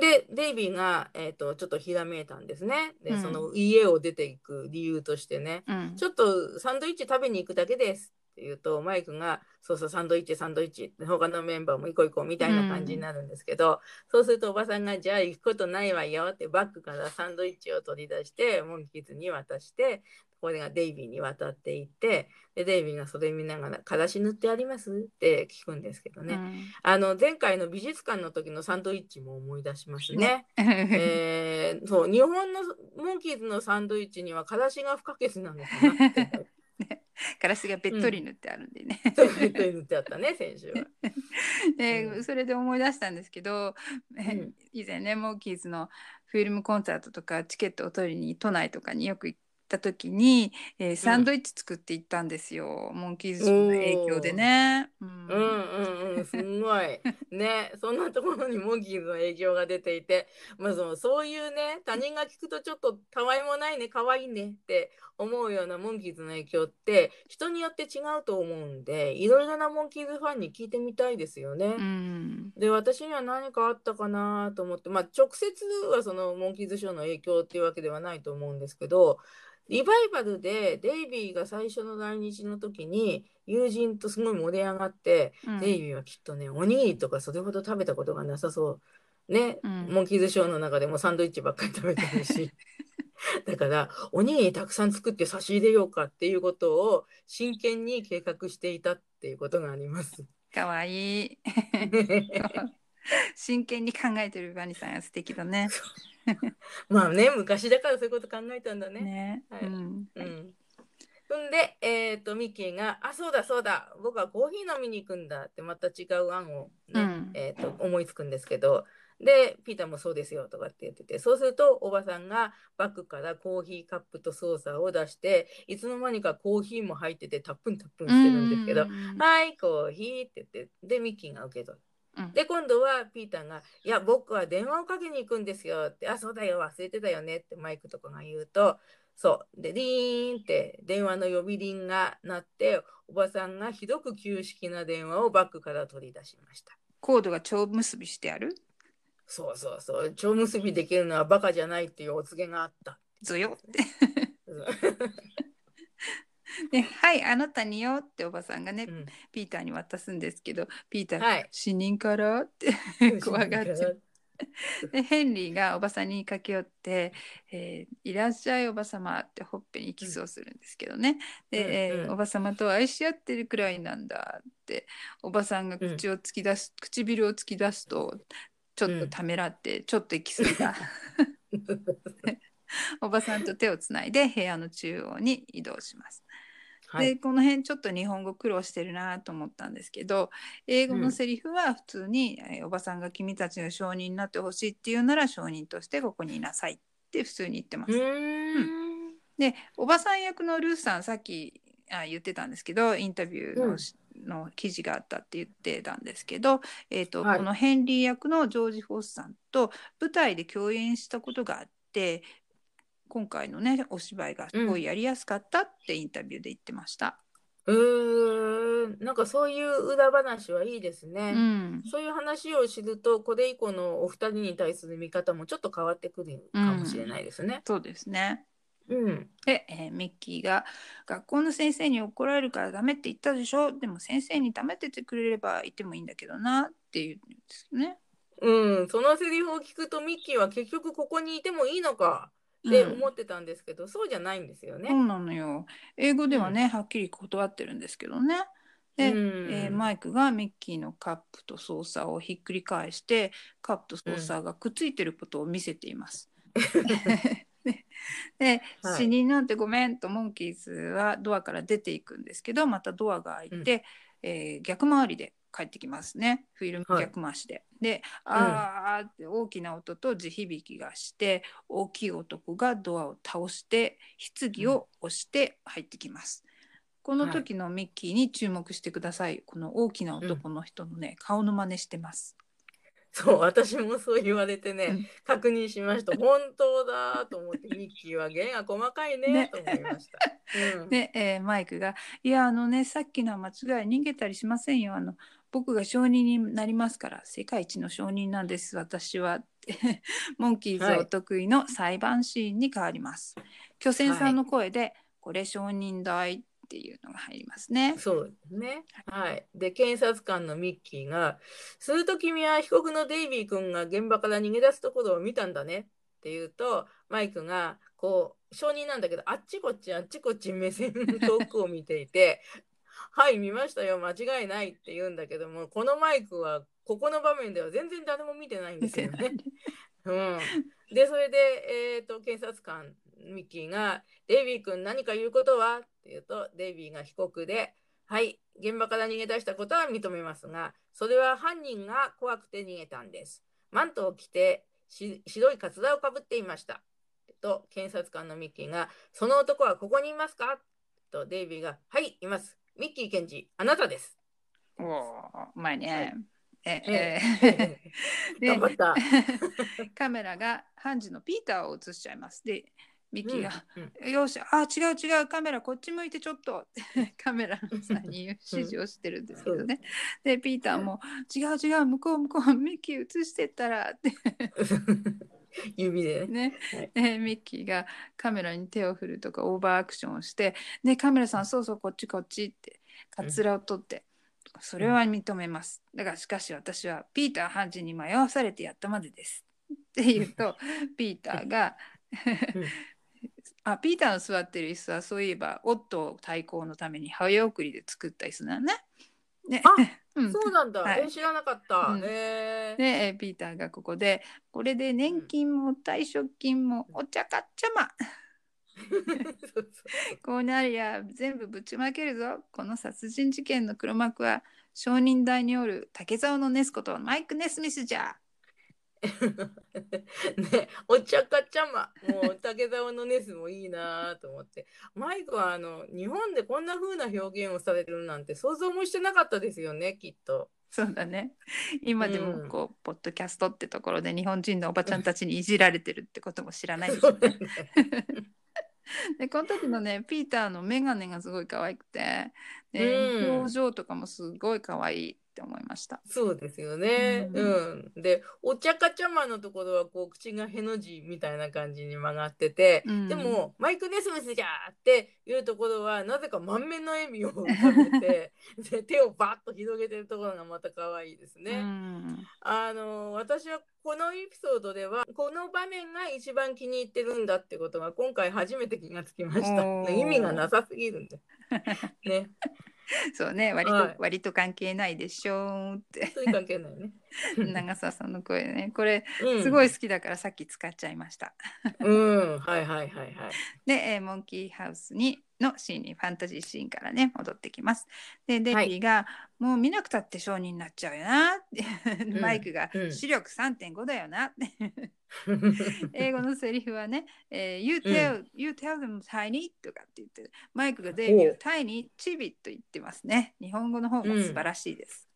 で、デイビーが、えっ、と、ちょっとひらめいたんですね。で、うんその家を出ていく理由としてね、うんちょっとサンドイッチ食べに行くだけですって言うと、マイクが、そうそう、サンドイッチ、サンドイッチって、他のメンバーも行こう行こうみたいな感じになるんですけど、そうするとおばさんが、じゃあ行くことないわよってバッグからサンドイッチを取り出して、モンキーズに渡して、これがデイビーに渡っていって、で、デイビーがそれ見ながら、からし塗ってありますって聞くんですけどね。あの前回の美術館の時のサンドイッチも思い出しますね。うんえーそう日本のモンキーズのサンドイッチにはからしが不可欠なのかなって。ガラスがべっとり塗ってあるんでね。そういうこと言ってあったね 先週は。でうんそれで思い出したんですけど、ん以前ねモンキーズのフィルムコンサートとかチケットを取りに都内とかによく行った時に、えーサンドイッチ作って行ったんですよ、モンキーズの影響でね。うん。うんうんうんすんごい。ねそんなところにモンキーズの影響が出ていて、まあ、そのそういうね他人が聞くとちょっとたわいもないね可愛いねって思うようなモンキーズの影響って人によって違うと思うんでいろいろなモンキーズファンに聞いてみたいですよね。うん。で私には何かあったかなと思って、まあ、直接はそのモンキーズショーの影響っていうわけではないと思うんですけどリバイバルでデイビーが最初の来日の時に友人とすごい盛り上がって、うんデイビーはきっとねおにぎりとかそれほど食べたことがなさそうね、うんモンキーズショーの中でもサンドイッチばっかり食べてるし だからおにぎりたくさん作って差し入れようかっていうことを真剣に計画していたっていうことがあります。かわいい。真剣に考えてるバニさんは素敵だね。まあね昔だからそういうこと考えたんだね。ね。はいうんうん。そんで、えっ、と、ミッキーが、あ、そうだそうだ、僕はコーヒー飲みに行くんだって、また違う案をね、うんえっ、と、思いつくんですけど、で、ピーターもそうですよとかって言ってて、そうするとおばさんがバッグからコーヒーカップとソーサーを出して、いつの間にかコーヒーも入っててタップンタップンしてるんですけど、うんはい、コーヒーって言って、で、ミッキーが受け取る。うんで、今度はピーターが、いや、僕は電話をかけに行くんですよって、あ、そうだよ、忘れてたよねってマイクとかが言うと、そう。で、リーンって電話の呼び鈴が鳴って、おばさんがひどく旧式な電話をバッグから取り出しました。コードが蝶結びしてある？そうそうそう。蝶結びできるのはバカじゃないっていうお告げがあった。ぞよって。ではいあなたによっておばさんがね、うん。ピーターに渡すんですけどピーターが、はい死人から？って怖がっちゃう。でヘンリーがおばさんに駆け寄って、えーいらっしゃいおばさま」ってほっぺにキスをするんですけどね、で、えーうんうんおばさまと愛し合ってるくらいなんだっておばさんが口を突き出す、唇を突き出すとちょっとためらって、ちょっと息するがおばさんと手をつないで部屋の中央に移動します。はい。でこの辺ちょっと日本語苦労してるなと思ったんですけど英語のセリフは普通に、えーおばさんが君たちが証人になってほしいっていうなら証人としてここにいなさいって普通に言ってまうす。ーん。でおばさん役のルースさんさっきあ言ってたんですけどインタビューの,、うんの記事があったって言ってたんですけど、えーとはいこのヘンリー役のジョージ・フォースさんと舞台で共演したことがあって今回のねお芝居がすごいやりやすかったってインタビューで言ってました。うーん。なんかそういう裏話はいいですね。うんそういう話を知ると、これ以降のお二人に対する見方もちょっと変わってくるかもしれないですね。そうですね。うん。で、えーミッキーが「学校の先生に怒られるからダメって言ったでしょ？でも先生に黙っててくれればいてもいいんだけどな」って言うんですよね。うん。そのセリフを聞くと、ミッキーは結局ここにいてもいいのかって思ってたんですけど、そうじゃないんですよね。そうなのよ。英語ではね、はっきり断ってるんですけどね。で、うんえーマイクがミッキーのカップとソーサーをひっくり返してカップとソーサーがくっついてることを見せています。でではい死人なんてごめんとモンキーズはドアから出ていくんですけどまたドアが開いて、えー逆回りで帰ってきますねフィルムはい逆回しで。で「あー」って大きな音と地響きがして大きい男がドアを倒して棺を押して入ってきます。この時のミッキーに注目してください。この大きな男の人のね、顔の真似してます。そう、私もそう言われてね、うん確認しました。本当だと思って、ミッキーは弦が細かいねねと思いました。うんで、えーマイクが「いやあのねさっきのは間違い逃げたりしませんよあの僕が証人になりますから世界一の証人なんです私は」モンキーズお得意の裁判シーンに変わります。巨泉さんの声で「これ証人台」っていうのが入りますね。そうですね。はい。で、検察官のミッキーが、すると君は被告のデイビー君が現場から逃げ出すところを見たんだねって言うと、マイクが、こう、証人なんだけど、あっちこっちあっちこっち目線遠くを見ていて、はい、見ましたよ、間違いないって言うんだけども、このマイクは、ここの場面では全然誰も見てないんですよね。うん、で、それで、えっ、と、検察官、ミッキーが、デイビー君何か言うことは？って言うと、デイビーが被告で、はい、現場から逃げ出したことは認めますが、それは犯人が怖くて逃げたんです。マントを着てし白いカツラをかぶっていました。と、検察官のミッキーが、その男はここにいますか？と、デイビーが、はい、います。ミッキー検事、あなたです。おーうまいね。えええ で頑張った。カメラが判事のピーターを映しちゃいます。でミッキーがうんうんよし、あ、違う違う、カメラこっち向いてちょっとって カメラのさんに指示をしてるんですけどね。で、ピーターも違う違う、向こう向こう、ミッキー映してったらって 指でね。ね、はいでミッキーがカメラに手を振るとかオーバーアクションをして、ね、カメラさん、そうそう、こっちこっちって、カツラを取って、それは認めます。だがしかし私はピーター判事に迷わされてやったまでです。って言うと、ピーターがうん あピーターの座ってる椅子はそういえばオットー対抗のために早送りで作った椅子なのね。ねあうん。そうなんだ。はい。え知らなかった。うん。へー。でえーピーターがここでこれで年金も退職金もお茶かっちゃま。こうなりゃ全部ぶちまけるぞ。この殺人事件の黒幕は証人台におる竹沢のネスことマイク・ネスミスじゃ ね、お茶かちゃま、もう竹澤のネスもいいなと思って。マイクはあの日本でこんな風な表現をされてるなんて想像もしてなかったですよね、きっと。そうだね。今でうんもこう、ポッドキャストってところで日本人のおばちゃんたちにいじられてるってことも知らないでしょね でこの時のねピーターの眼鏡がすごい可愛くて、でうん表情とかもすごい可愛いって思いました。そうですよね。ううん。で、お茶かちゃまのところはこう口がへの字みたいな感じに曲がってて、うんでもマイク・ネスミスじゃーっていうところはなぜか満面の笑みを浮かべて で手をバッと広げてるところがまた可愛いですね。うんあの私はこのエピソードではこの場面が一番気に入ってるんだってことが今回初めて気がつきました。意味がなさすぎるんで。ね、そうね割と、はい割と関係ないでしょうって関係ないね。長澤さんの声ねこれうんすごい好きだからさっき使っちゃいました。うん、はいはいはいはい。で、えーモンキーハウスにのシーンにファンタジーシーンからね戻ってきます。でデビーが、もう見なくたって商人になっちゃうよな。って、ん。マイクが、うん。視力3.5だよな。っ て英語のセリフはね、えー you, tell,、you tell them tiny とかって言ってマイクがデビューおう。tiny チビと言ってますね。日本語の方も素晴らしいです。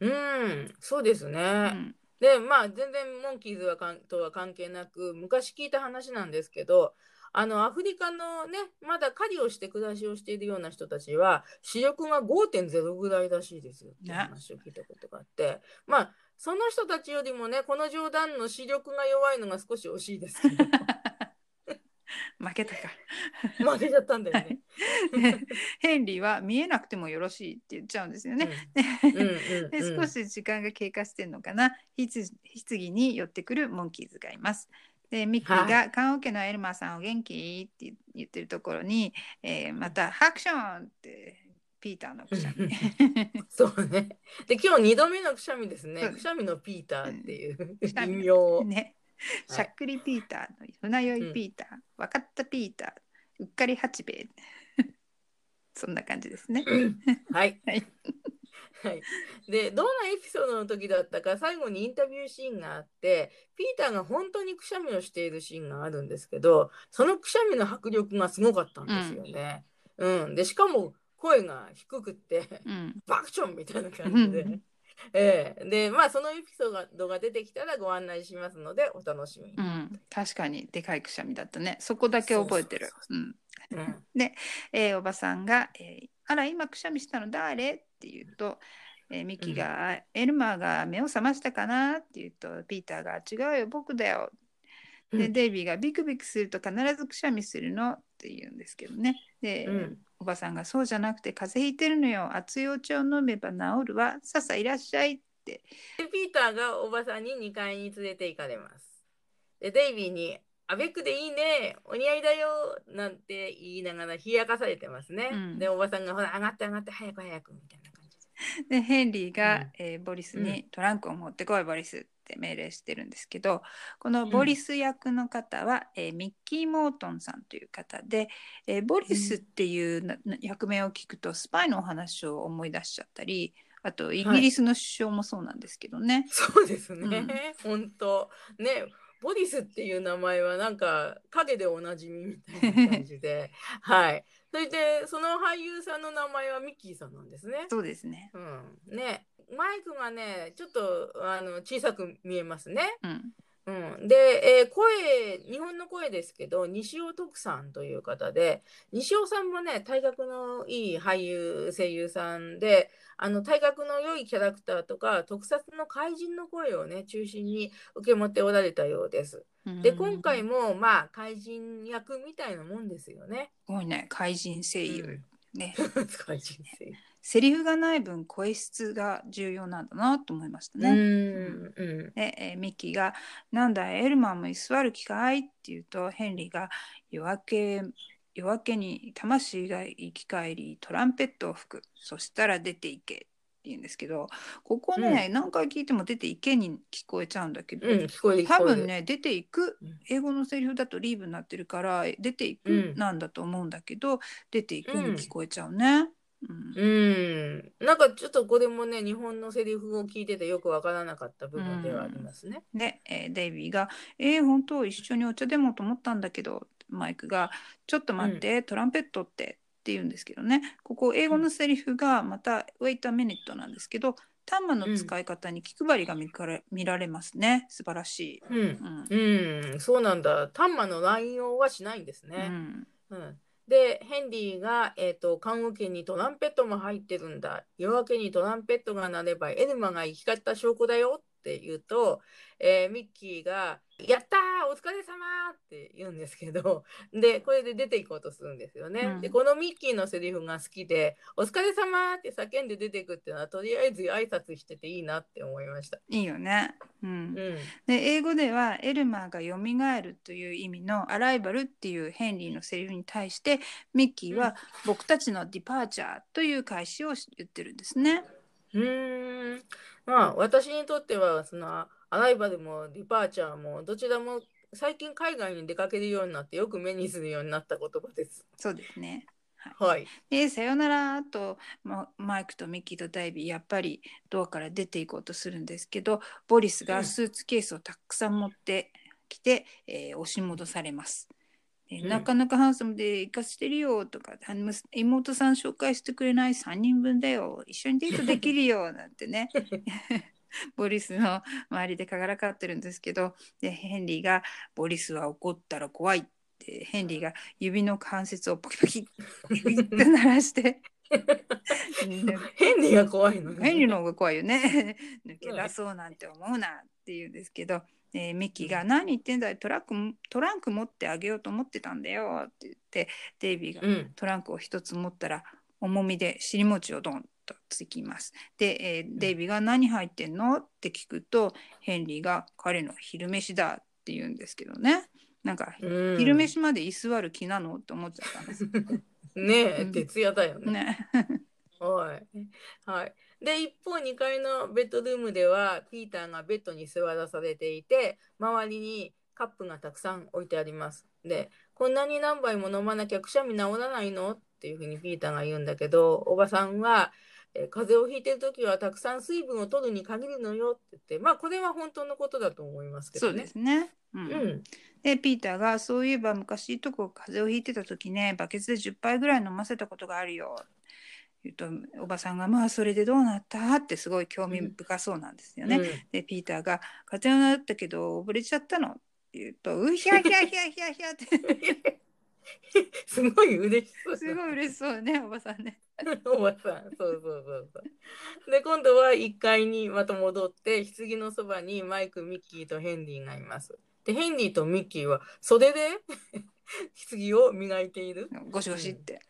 うん、そうですね。うん。で、まあ全然モンキーズはかんとは関係なく、昔聞いた話なんですけど、あのアフリカのね、まだ狩りをして暮らしをしているような人たちは、視力が5.0ぐらいらしいですよって話を聞いたことがあって、まあその人たちよりもね、この冗談の視力が弱いのが少し惜しいですけど、負けたか。負けちゃったんだよね。ヘンリーは見えなくてもよろしいって言っちゃうんですよね。でうん少し時間が経過してんのかなひつ棺に寄ってくるモンキーズがいます。でミッキーはが「棺桶のエルマさんお元気?」って言ってるところに、えーまた「ハクション!」ってピーターのくしゃみ。そうね。で、今日二度目のくしゃみですね。くしゃみのピーターっていう くしゃみ異名。ね、はいしゃっくりピーターの船酔いピーター、分かったピーターうっかり八兵衛 そんな感じですね。はい。はいはい。で、どんなエピソードの時だったか、最後にインタビューシーンがあって、ピーターが本当にくしゃみをしているシーンがあるんですけど、そのくしゃみの迫力がすごかったんですよね。うん。で、しかも声が低くって、うん、バクチョンみたいな感じで。うんええで、まあ、そのエピソードが出てきたらご案内しますので、お楽しみに。うん、確かにでかいくしゃみだったねそこだけ覚えてるそう。そううんうんえーおばさんが、えーあら今くしゃみしたの誰?」って言うと、えーミキが、エルマーが目を覚ましたかな?」って言うとピーターが「違うよ僕だよ」で、うん。デイビーが「ビクビクすると必ずくしゃみするの」って言うんですけどね。で、うん。おばさんが「そうじゃなくて風邪ひいてるのよ。熱いお茶を飲めば治るわ。さっさいらっしゃい」って。で、ピーターがおばさんに2階に連れて行かれます。で、デイビーに、アベックでいいね、お似合いだよ、なんて言いながら冷やかされてますね。うん。で、おばさんが、ほら、上がって上がって、早く早く、みたいなで。でヘンリーが、うんえーボリスうに「トランクを持ってこいボリス」って命令してるんですけどこのボリス役の方は、えーミッキー・モートンさんという方で、えーボリスっていう役名を聞くとスパイのお話を思い出しちゃったりあとイギリスの首相もそうなんですけどね。そうですね。本当ね、ボリスっていう名前はなんか影でおなじみみたいな感じで、はい。それで、その俳優さんの名前はミッキーさんなんですね。そうですね。うん。ね、マイクがね、ちょっとあの小さく見えますね。うん。うん、で、えー声、日本の声ですけど、西尾徳さんという方で、西尾さんもね、体格のいい俳優、声優さんで、あの体格の良いキャラクターとか、特撮の怪人の声をね、中心に受け持っておられたようです。で、今回もも、まあ、怪人役みたいなもんですよね。すごいね怪人声優、ね 怪人声優。セリフがない分声質が重要なんだなと思いましたね。うん、うん。で、えーミッキーが「なんだエルマンも居座る気かい?」って言うとヘンリーが「夜明け夜明けに魂が生き返りトランペットを吹くそしたら出ていけ」って言うんですけどここね、何回聞いても出ていけに聞こえちゃうんだけど、うん、多。分ね出ていくうん英語のセリフだとリーブになってるから出ていくうんなんだと思うんだけど、出ていくにうん聞こえちゃうね。うんうん。なんかちょっとこれもね、日本のセリフを聞いててよくわからなかった部分ではありますね。で、えーデイビーが「えー、本当一緒にお茶でもと思ったんだけど」マイクが「ちょっと待って、トランペットって」って言うんですけどねここ英語のセリフがまた「Wait a minute」なんですけどタンマの使い方に気配りが見かれ見られますね素晴らしい。うん。うんうん、そうなんだ。タンマの乱用はしないんですうね。んうん。で、ヘンリーが、えっ、と、棺桶にトランペットも入ってるんだ。夜明けにトランペットが鳴れば、エルマが生き返った証拠だよって言うと、えーミッキーが、やったーお疲れ様って言うんですけど、で、これで出ていこうとするんですよね。うんで、このミッキーのセリフが好きで、お疲れ様って叫んで出てくっていうのは、とりあえず挨拶してていいなって思いました。いいよね。うんうん。で英語ではエルマーが蘇るという意味のアライバルっていうヘンリーのセリフに対してミッキーは僕たちのディパーチャーという開始を言ってるんですね。うーんまあ私にとってはそのアライバルもディパーチャーもどちらも最近海外に出かけるようになってよく目にするようになった言葉です。そうですね。はい。でさよならとまマイクとミッキーとダイビーやっぱりドアから出ていこうとするんですけどボリスがスーツケースをたくさん持ってきて、えー押し戻されます。でうん。なかなかハンサムで生かしてるよとかあの妹さん紹介してくれない3人分だよ。一緒にデートできるよなんてね。ボリスの周りでかからかってるんですけど。でヘンリーが「ボリスは怒ったら怖い」ってヘンリーが指の関節をポキポキって鳴らして。で ヘンリーが怖いのね。ヘンリーの方が怖いよね。抜け出そうなんて思うなって言うんですけど、えーミッキーが「何言ってんだい？トラックもトランク持ってあげようと思ってたんだよ」って言ってデイビーがうん。トランクを一つ持ったら重みで尻餅をドンとつきます。で、えーデイビーが「何入ってんの?」って聞くとヘンリーが「彼の昼飯だ」って言うんですけどねなんかうん昼飯まで居座る気なの？って思っちゃったんです。ねえ、うん徹夜だよね。ね。はい。はい。で、一方、2階のベッドルームでは、ピーターがベッドに座らされていて、周りにカップがたくさん置いてあります。で、こんなに何杯も飲まなきゃくしゃみ治らないの？っていうふうにピーターが言うんだけど、おばさんは、えー風邪をひいてるときはたくさん水分を取るに限るのよって言って、まあ、これは本当のことだと思いますけそうどね。ですね。ううんん。でピーターが「そういえば昔とこ風邪をひいてた時ねバケツで10杯ぐらい飲ませたことがあるよ」言うとおばさんが「まあそれでどうなった?」ってすごい興味深そうなんですよね。でピーターが「風邪は治ったけど溺れちゃったの?」って言うと「うひゃひゃひゃひゃひゃ」ってすごい嬉しそう。すごい嬉しそうねおばさんね。おばさん、そうそうそうそう。で、今度は1階にまた戻って、棺のそばにマイク、ミッキーとヘンリーがいます。で、ヘンリーとミッキーは袖で 棺を磨いている。ゴシゴシって。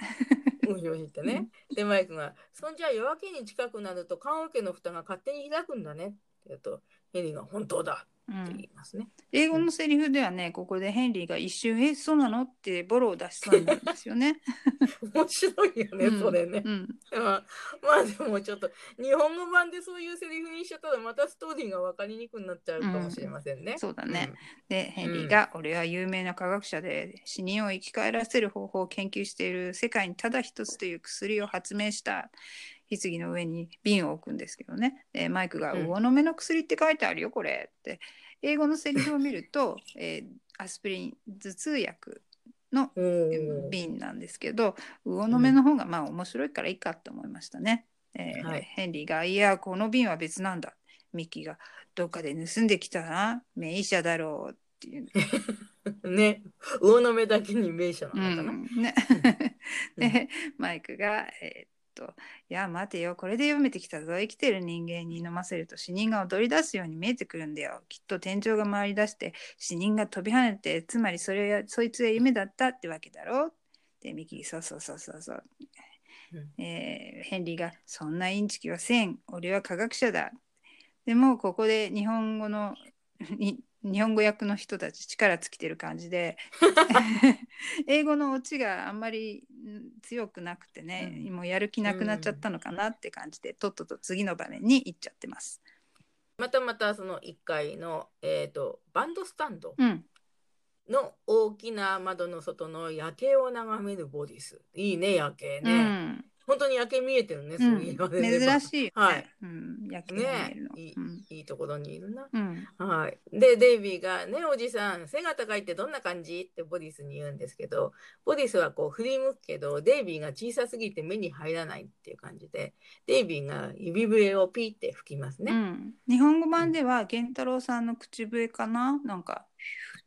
うん、よしってね。で、マイクが、そんじゃ夜明けに近くなると棺桶の蓋が勝手に開くんだね。って言うと、ヘンリーが本当だって言いますね。英語のセリフではねここでヘンリーが一瞬「えそうなの?」ってボロを出しそうになるんですよね。面白いよね、うんそれね。うんまあ、まあでもちょっと日本語版でそういうセリフにしちゃったらまたストーリーが分かりにくくなっちゃうかもしれませんね。そうだね。でヘンリーが「俺は有名な科学者で死人を生き返らせる方法を研究している世界にただ一つという薬を発明した」棺の上に瓶を置くんですけどね。でマイクが「うん魚の目の薬って書いてあるよこれ」って。英語のセリフを見ると、えーアスピリン頭痛薬の瓶なんですけど魚の目の方がまあ面白いからいいかと思いましたね。えーはい。ヘンリーが「いやこの瓶は別なんだ」ミッキーが「どっかで盗んできたな。名医者だろう」っていう。ね、魚の目だけに名車うなのかな。ん。ね。うん。でマイクが「えーっと。いや待てよ。これで読めてきたぞ。生きてる人間に飲ませると死人が踊り出すように見えてくるんだよ。きっと天井が回り出して死人が飛び跳ねてつまりそれやそいつが夢だったってわけだろ」でミキーそうそうそうそうそう。うん。えーヘンリーが「そんなインチキはせん。俺は科学者だ」でもここで日本語のに日本語訳の人たち力尽きてる感じで 英語のオチがあんまりん強くなくてね、うんもうやる気なくなっちゃったのかなって感じで、とっとと次の場面に行っちゃってます。またまたその1階の、えー、とバンドスタンドうん、の大きな窓の外の夜景を眺めるボディス。いいね、夜景うね。ん、本当に夜景見えてるね、そう言われれば珍しい。はいうん、夜景が見えねるの。いいうんいいところにいるな。うんはい。で、デイビーが、ね、おじさん、背が高いってどんな感じってボディスに言うんですけど、ボディスはこう振り向くけど、デイビーが小さすぎて目に入らないっていう感じで、デイビーが指笛をピーって吹きますね。うん、日本語版では源太郎さんの口笛かな？なんか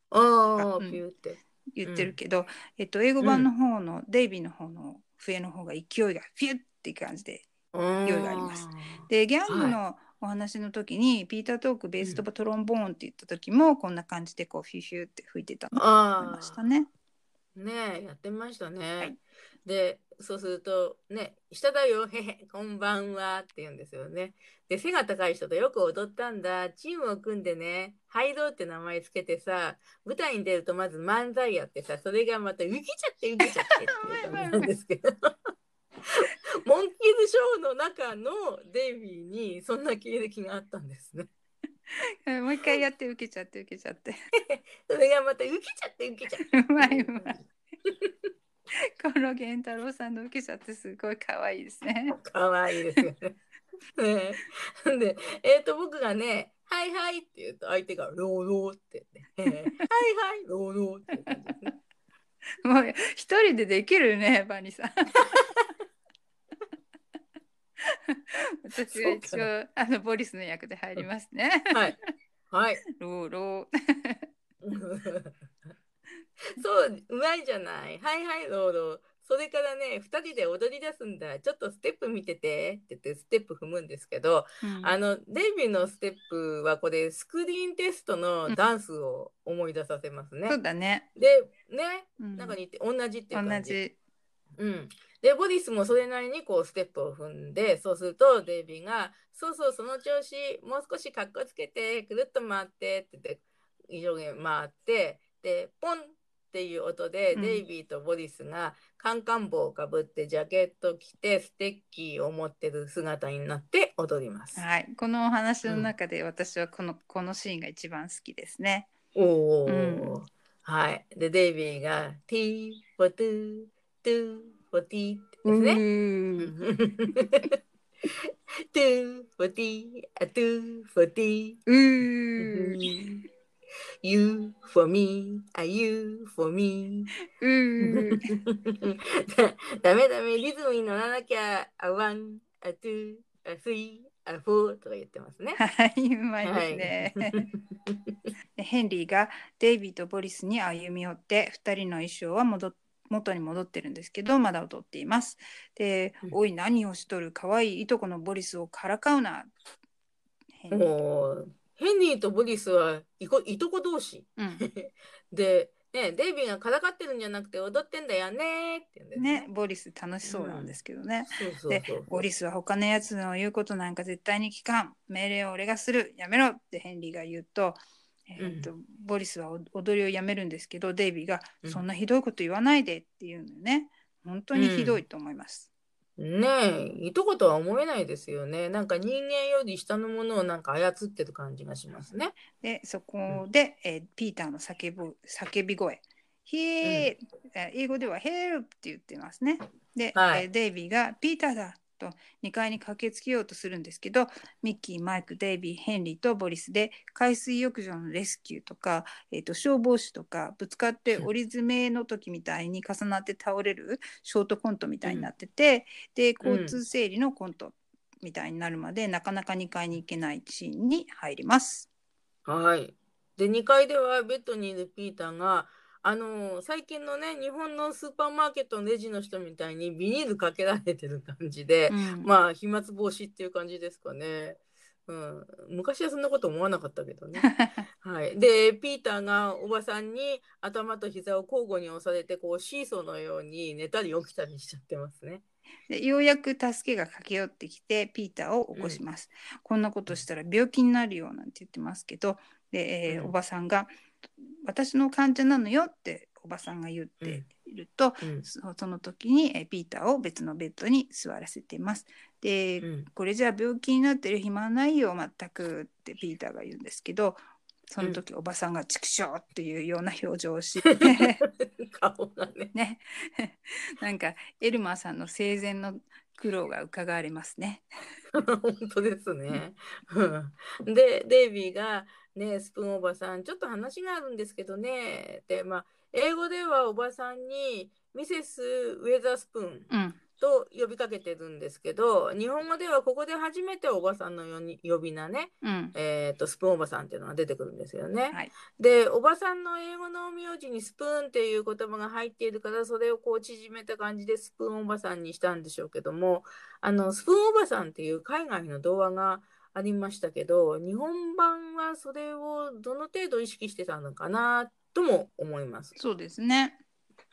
ああ、うんピューって。言ってるけど、えっと、英語版の方の、デイビーの方の笛の方が勢いがフュッっていう感じで勢勢いがあります。でギャングのお話の時に、ピーター・トークベースとトロンボーンって言った時もこんな感じでこうフュフュって吹いてたのを思いあましたね。あ、ねえ、やってましたね。はいで、そうすると、ね、下だよ、へへ、こんばんはって言うんですよね。で、背が高い人とよく踊ったんだ。チームを組んでね、ハイドーって名前つけてさ、舞台に出るとまず漫才やってさ、それがまた浮きちゃって浮きちゃってっていう感じなんですけど。モンキーズショーの中のデイビーにそんな経歴があったんですね。もう一回やって受けちゃって受けちゃって。それがまた浮きちゃって浮きちゃって。うまいうまい。この源太郎さんの受けちゃってすごい可愛いですね。かわいいですよね。ねえで、えっ、と、僕がね、はいはいって言うと、相手がローローって言って、えーはいはい、ローローって言うんですね。もう一人でできるね、バニーさん。私が一応あのボリスの役で入りますね。はい。はい。ローロー。そう、うまいじゃない。はいはい、ローロー。それからね、二人で踊り出すんだ。ちょっとステップ見ててって言って、ステップ踏むんですけど、うんあの、デイビーのステップはこれ、スクリーンテストのダンスを思い出させますね。そうだね。で、ね、うんなんか似て、同じっていう同感じ。じ。うん、でボディスもそれなりにこうステップを踏んでそうするとデイビーが「そうそうその調子もう少しかっこつけてくるっと回って」って言って上下回ってでポンっていう音で、うんデイビーとボディスがカンカン帽をかぶってジャケット着てステッキーを持ってる姿になって踊ります。はい。このお話の中で私はこの、このシーンが一番好きですね。おお、うんはい。でデイビーが「T for two two for T」ですね。う ー two for T, a two for T, うー you for me, a you for me. うー ダメダメ、リズムに乗らなきゃ、a one, a two, a three, a four とか言ってますね。はい、うまいですね。でヘンリーがデイビーとボリスに歩み寄って2人の衣装は戻っ元に戻ってるんですけどまだ踊っています。で「うんおい何をしとる？かわいいいとこのボリスをからかうな」ヘンリーヘンリーとボリスはいこいとこ同士。うん。で、ね、デイビーがからかってるんじゃなくて踊ってんだよね。って言うんですね、ボリス楽しそうなんですけどね。で。ボリスは他のやつの言うことなんか絶対に聞かん。命令を俺がする。やめろ。ってヘンリーが言うと,、えーとボリスは踊りをやめるんですけどデイビーが、うん。そんなひどいこと言わないでっていうのよね。本当にひどいと思います。ねえ、いとことは思えないですよね。なんか人間より下のものをなんか操ってる感じがしますね。でそこで、えーピーターの叫ぶ叫び声「ヒー、えー英語では「ヘルプ」って言ってますね。で、はいえーデイビーが「ピーターだ!」と2階に駆けつけようとするんですけどミッキーマイクデイビーヘンリーとボリスで海水浴場のレスキューとか、えー、と消防士とかぶつかってうん折り詰めの時みたいに重なって倒れるショートコントみたいになってて、で交通整理のコントみたいになるまで、なかなか2階に行けないシーンに入ります。はい。で、2階ではベッドにいるピーターが、あの最近のね、日本のスーパーマーケットのレジの人みたいにビニールかけられてる感じで、うん。まあ、飛沫防止っていう感じですかね。うん、昔はそんなこと思わなかったけどね。はい、で、ピーターがおばさんに頭と膝を交互に押されて、こうシーソーのように寝たり起きたりしちゃってますね。でようやく助けが駆け寄ってきてピーターを起こします、こんなことしたら病気になるよなんて言ってますけどで、えーうん。おばさんが「私の患者なのよ」っておばさんが言っていると、うんそその時に、えーピーターを別のベッドに座らせています。で、うんこれじゃあ病気になってる暇はないよ全くってピーターが言うんですけどその時おばさんが「畜生!」っていうような表情をして 顔がね。ね なんかエルマーさんの生前の苦労が伺われますね。本当ですね。うんで、デイビーが、ね、スプーンおばさん、ちょっと話があるんですけどね、で、まあ、英語ではおばさんに、ミセス・ウェザースプーンうん、と呼びかけてるんですけど、日本語ではここで初めておばさんのよに呼び名ね、うん、えー、とスプーンおばさんっていうのが出てくるんですよね。はい、で、おばさんの英語の名字にスプーンっていう言葉が入っているから、それをこう縮めた感じでスプーンおばさんにしたんでしょうけども、あの、スプーンおばさんっていう海外の童話がありましたけど、日本版はそれをどの程度意識してたのかなとも思います。そうですね。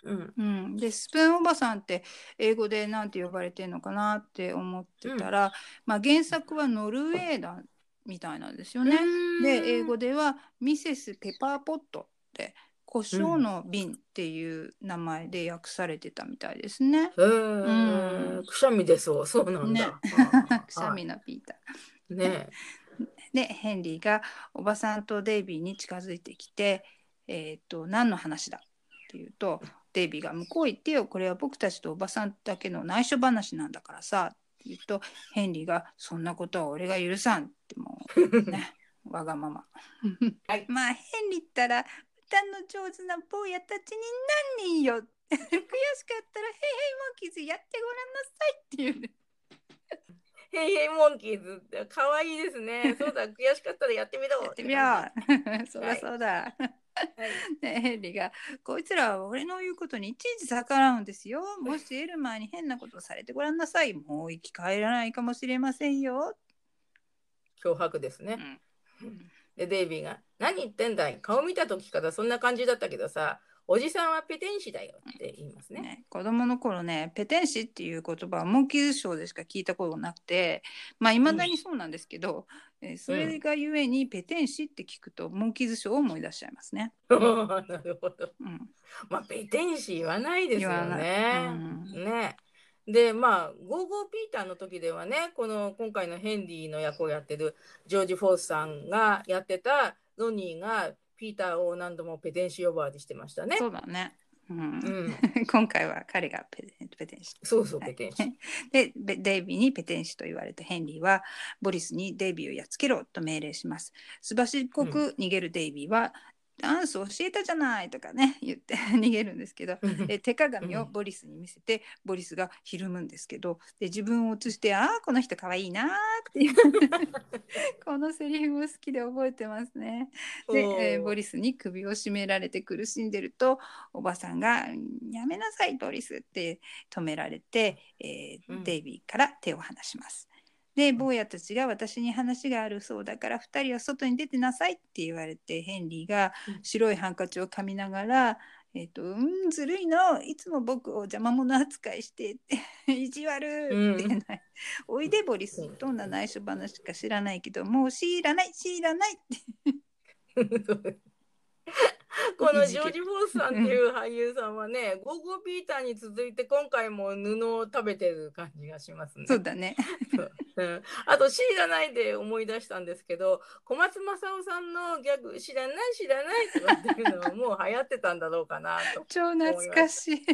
うん。うん、でスプーンおばさんって英語でなんて呼ばれてるのかなって思ってたら、まあ、原作はノルウェーだみたいなんですよね。で英語ではミセス・ペパーポットって胡椒の瓶っていう名前で訳されてたみたいですね。うんくしゃみ出そう。そうなんねだ。くしゃみのピーター。ねで ヘンリーがおばさんとデイビーに近づいてきて「えー、と何の話だ?」って言うとデイビーが「向こう行ってよこれは僕たちとおばさんだけの内緒話なんだからさ」って言うとヘンリーが「そんなことは俺が許さん」ってもうね わがまま。はい まあヘンリーったら歌の上手な坊やたちに何人よ悔しかったら「ヘイヘイモンキーズやってごらんなさい」って言うね。ヘイヘイモンキーズって可愛いですね。そうだ、悔しかったらやってみろ。やってみよう。そりゃそうだ。はい。ね、ヘンリーが「こいつらは俺の言うことにいちいち逆らうんですよ。もしエルマーに変なことをされてごらんなさい。もう生き返らないかもしれませんよ。脅迫ですね。うんで、デイビーが、何言ってんだい顔見た時からそんな感じだったけどさ、おじさんはペテン師だよって言いますね。ね、子供の頃ねペテン師っていう言葉はモンキーズショーでしか聞いたことがなくてまあいまだにそうなんですけど、えーそれがゆえにペテン師って聞くとモンキーズショーを思い出しちゃいますね。なるほど。うん、まあ、ペテン師言わないですよね。うんね。で、まあ、ゴーゴーピーターの時ではね、この今回のヘンリーの役をやってるジョージ・フォースさんがやってたロニーがピーターを何度もペテン師呼ばわりしてましたね。そうだね。うんうん。今回は彼がペテンペテン師そうそう、ペテン師。でベデイビーにペテン師と言われたヘンリーはボリスにデイビーをやっつけろと命令します。すばしっこく逃げるデイビーは、ダンス教えたじゃないとかね言って 逃げるんですけどで手鏡をボリスに見せて、ボリスがひるむんですけどで自分を映して「ああこの人かわいいな」っていう。このセリフも好きで覚えてますね。で、えーボリスに首を絞められて苦しんでるとおばさんが「やめなさいボリス」って止められて、えーうん。デイビーから手を離します。で坊やたちが私に話があるそうだから2人は外に出てなさいって言われてヘンリーがうん。白いハンカチを噛みながら「えー、とうんずるいのいつも僕を邪魔者扱いして 意地悪」ってない、おいでボリスどん。な内緒話か知らないけどもう知らない知らないって このジョージ・フォースさんっていう俳優さんはね、ゴーゴーピーターに続いて今回も布を食べてる感じがしますね。そうだね。うん、あと「知らない」で思い出したんですけど小松政夫さんのギャグ「知らない知らない」とかっていうのはもう流行ってたんだろうかなと。超懐かしい。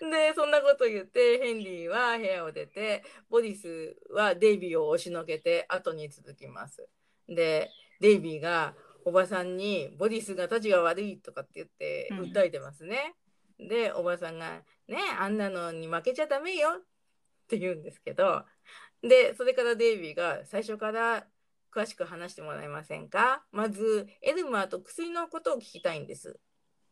でそんなこと言ってヘンリーは部屋を出てボリスはデイビーを押しのけて後に続きます。でデイビーがおばさんに「ボリスがたちが悪い」とかって言ってうん訴えてますね。でおばさんが「ねあんなのに負けちゃダメよ」って言うんですけどでそれからデイビーが最初から詳しく話してもらえませんか？まずエルマーと薬のことを聞きたいんです。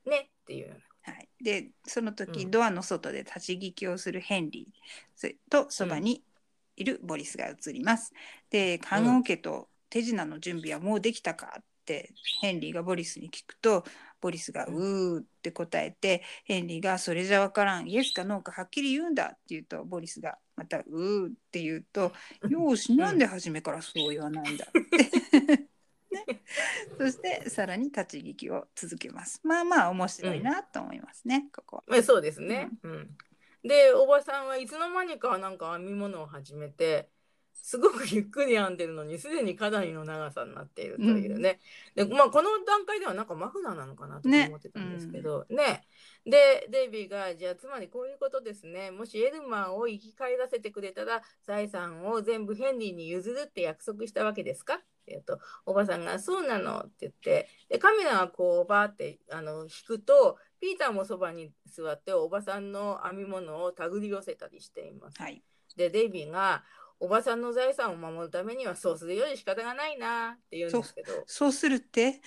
ねっていう。はい、でその時、うんドアの外で立ち聞きをするヘンリーとそばにいるボリスが映ります。で棺桶と手品の準備はもうできたかってヘンリーがボリスに聞くとボリスが「うー」って答えてヘンリーが「それじゃわからんイエスかノーかはっきり言うんだ」って言うとボリスがまた「うー」って言うと「よーしなんで初めからそう言わないんだ」って。ね、そしてさらに立ち聞きを続けます。まあまあ面白いなと思いますね、ここは。まあ、そうですね。うん。で、おばさんはいつの間にかなんか編み物を始めて、すごくゆっくり編んでるのにすでにかなりの長さになっているというね、でまあこの段階ではなんかマフラーなのかなと思ってたんですけどね,、でデイビーがじゃあつまりこういうことですね。もしエルマーを生き返らせてくれたら財産を全部ヘンリーに譲るって約束したわけですかって言うとおばさんが「そうなの」って言ってでカメラがこうバーってあの引くとピーターもそばに座っておばさんの編み物を手繰り寄せたりしています。はい、でデイビーがおばさんの財産を守るためにはそうするより仕方がないなって言うんですけど。そうするって？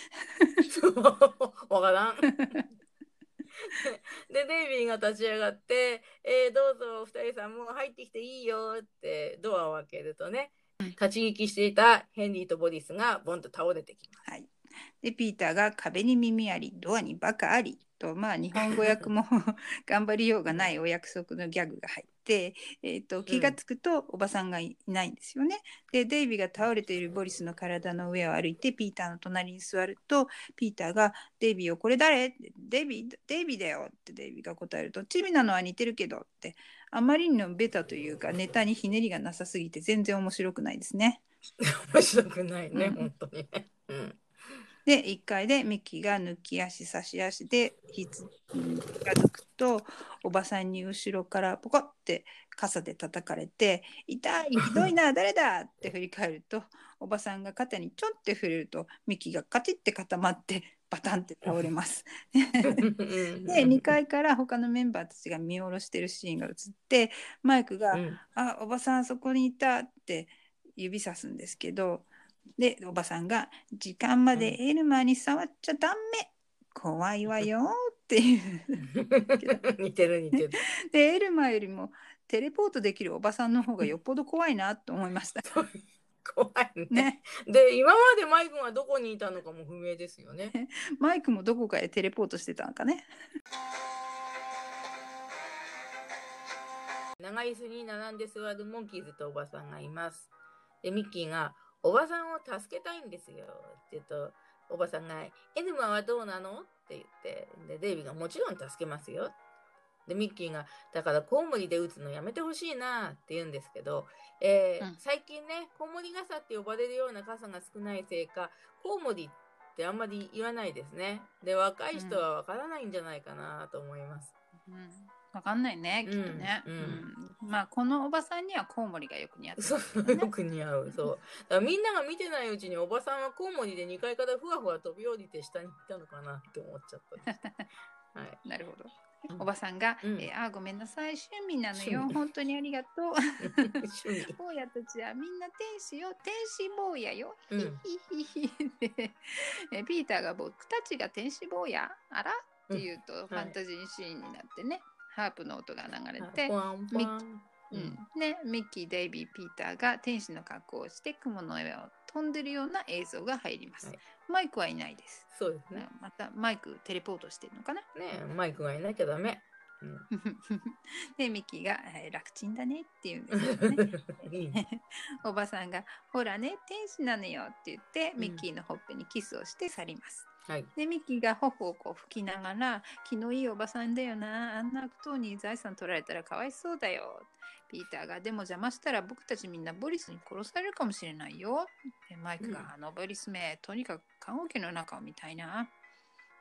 わからん。でデイビーが立ち上がって「えー、どうぞ二人さんもう入ってきていいよ」ってドアを開けるとね立ち聞きしていたヘンリーとボディスがボンと倒れてきます。はい、でピーターが壁に耳ありドアにバカありとまあ日本語訳も 頑張りようがないお約束のギャグが入って、えーと、気が付くとおばさんがいないんですよね。でデイビーが倒れているボリスの体の上を歩いてピーターの隣に座るとピーターが「デイビーをこれ誰?」デイビーデイビーだよ」ってデイビーが答えると「チビなのは似てるけど」ってあまりにもベタというかネタにひねりがなさすぎて全然面白くないですね。面白くないね、うん、本当にね。うんで1階でミキが抜き足差し足でひつが抜くとおばさんに後ろからポコって傘で叩かれて「痛いひどいな誰だ!」って振り返るとおばさんが肩にちょんって触れるとミキがカチッて固まってバタンって倒れます。で2階から他のメンバーたちが見下ろしてるシーンが映ってマイクが「うん、あおばさんそこにいた」って指さすんですけどでおばさんが「時間までエルマーに触っちゃダメ怖いわよ」っていう 似てる似てる。でエルマーよりもテレポートできるおばさんの方がよっぽど怖いなと思いました。怖いね、ね、で今までマイクがどこにいたのかも不明ですよね。マイクもどこかへテレポートしてたのかね。長椅子に並んで座るモンキーズとおばさんがいます。でミッキーがおばさんを助けたいんですよ。って言うと、おばさんが、エルマはどうなの？って言って、で、デイビーがもちろん助けますよ。で、ミッキーが、だからコウモリで打つのやめてほしいなって言うんですけど、えーうん、最近ね、コウモリ傘って呼ばれるような傘が少ないせいか、コウモリってあんまり言わないですね。で、若い人はわからないんじゃないかなと思います。うんわかんないね、きっとね。うん、うん、まあ、このおばさんにはコウモリがよく似合ってる、ね、よく似合う。そう。だからみんなが見てないうちにおばさんはコウモリで2階からふわふわ飛び降りて下に行ったのかなって思っちゃった。はい。なるほど。おばさんが、うん、えー、あごめんなさい趣味なのよ。本当にありがとう。坊やたちはみんな天使よ。天使坊やよ、でえピーターが僕たちが天使坊や。あら？って言うと、ファンタジーシーンになってね、ハープの音が流れて、ミッうんね、ミッキー、デイビー、ピーターが天使の格好をして雲の上を飛んでるような映像が入ります。はい、マイクはいないです。そうですね。またマイクテレポートしてるのかな？ねマイクがいなきゃダメ。うん、でミッキーが、えー、楽ちんだねって言うんですよね。おばさんが「ほらね天使なのよ」って言ってミッキーのほっぺにキスをして去ります。はい、でミキが頬をこう拭きながら「気のいいおばさんだよなあんな悪党に財産取られたらかわいそうだよ」ピーターが「でも邪魔したら僕たちみんなボリスに殺されるかもしれないよ」でマイクが、うん、あのボリスめとにかく看護機の中を見たいな」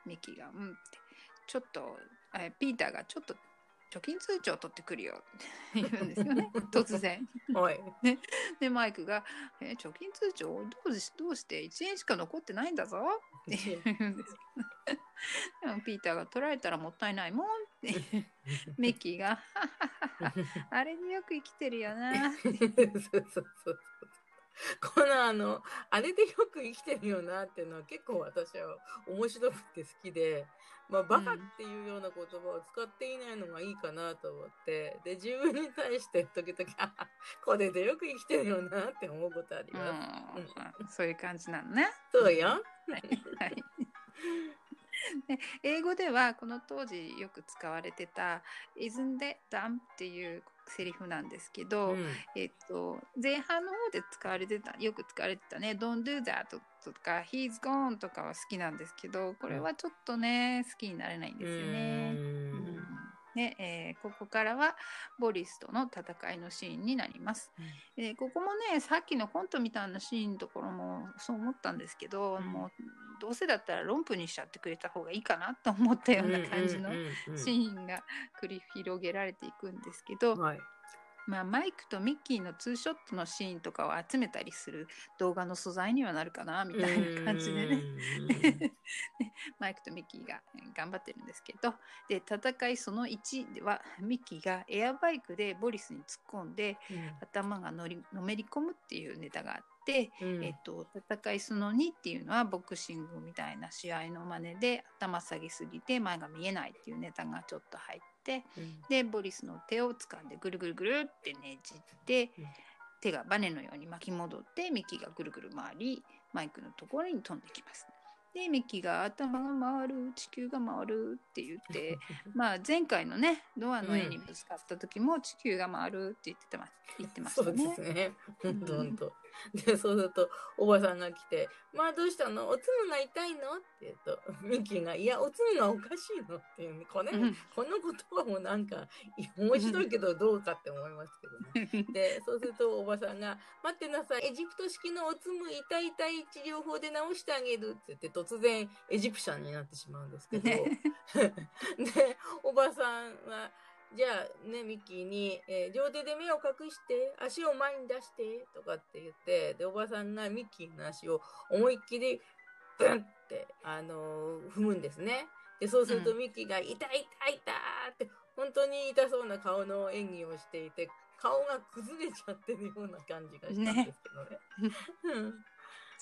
ミキが「うん」って。ちょっとえピーターがちょっと貯金通帳取ってくるよ。っ て言うんですよね。突然。はい、ね、でマイクが「え貯金通帳どうどうして1円しか残ってないんだぞ」って言うんですでもピーターが取られたらもったいないもんって。ミッキーが「あれでよく生きてるよな」って。そうそうそう このあのあれでよく生きてるよなっていうのは結構私は面白くて好きでまあ、バカっていうような言葉を使っていないのがいいかなと思って、で、自分に対して時々、あこれでよく生きてるよなって思うことあります。うん、そういう感じなのね。そうよ。はい。はいで 英語ではこの当時よく使われてた「isn't dumb」っていうセリフなんですけど、うん、えっと、前半の方で使われてたよく使われてたね「Don't do that」とか「He's gone」とかは好きなんですけどこれはちょっとね好きになれないんですよね。で、えーここからはボリスとの戦いのシーンになります。でここもねさっきのコントみたいなシーンのところもそう思ったんですけど、うんもうどうせだったら論破にしちゃってくれた方がいいかなと思ったような感じのうんうんうんうんシーンが繰り広げられていくんですけど、はい。まあ、マイクとミッキーのツーショットのシーンとかを集めたりする動画の素材にはなるかなみたいな感じでね。ね マイクとミッキーがえー頑張ってるんですけど。で戦いその1ではミッキーがエアバイクでボリスに突っ込んで頭がのりのめり込むっていうネタがあって、うん。うんえっと、戦いその2っていうのはボクシングみたいな試合の真似で頭下げすぎて前が見えないっていうネタがちょっと入ってうんでボリスの手を掴んでぐるぐるぐるってねじって、うん手がバネのように巻き戻ってミッキーがぐるぐる回りマイクのところに飛んできます。でミッキーが頭が回る地球が回るって言って まあ前回のねドアの絵にぶつかった時も地球が回るって言ってま言ってましそうでたね。すね。ほんとうんほんと。で、そうすると、おばさんが来て、まあどうしたの？おつむが痛いの？って言うと、ミッキーが、いや、おつむがおかしいの？っていうね、これ、うん。この言葉もなんか、面白いけどどうかって思いますけどね。で、そうするとおばさんが、待ってなさい、エジプト式のおつむ痛い痛い治療法で治してあげるって言って、突然エジプシャンになってしまうんですけど、ね。で、おばさんは、じゃあね、ミッキーに、えー両手で目を隠して、足を前に出して、とかって言って、で、おばさんがミッキーの足を思いっきり、ブンって、あのー踏むんですね。で、そうするとうんミッキーが、痛い痛い痛いって、本当に痛そうな顔の演技をしていて、顔が崩れちゃってるような感じがしたんですけどね。うん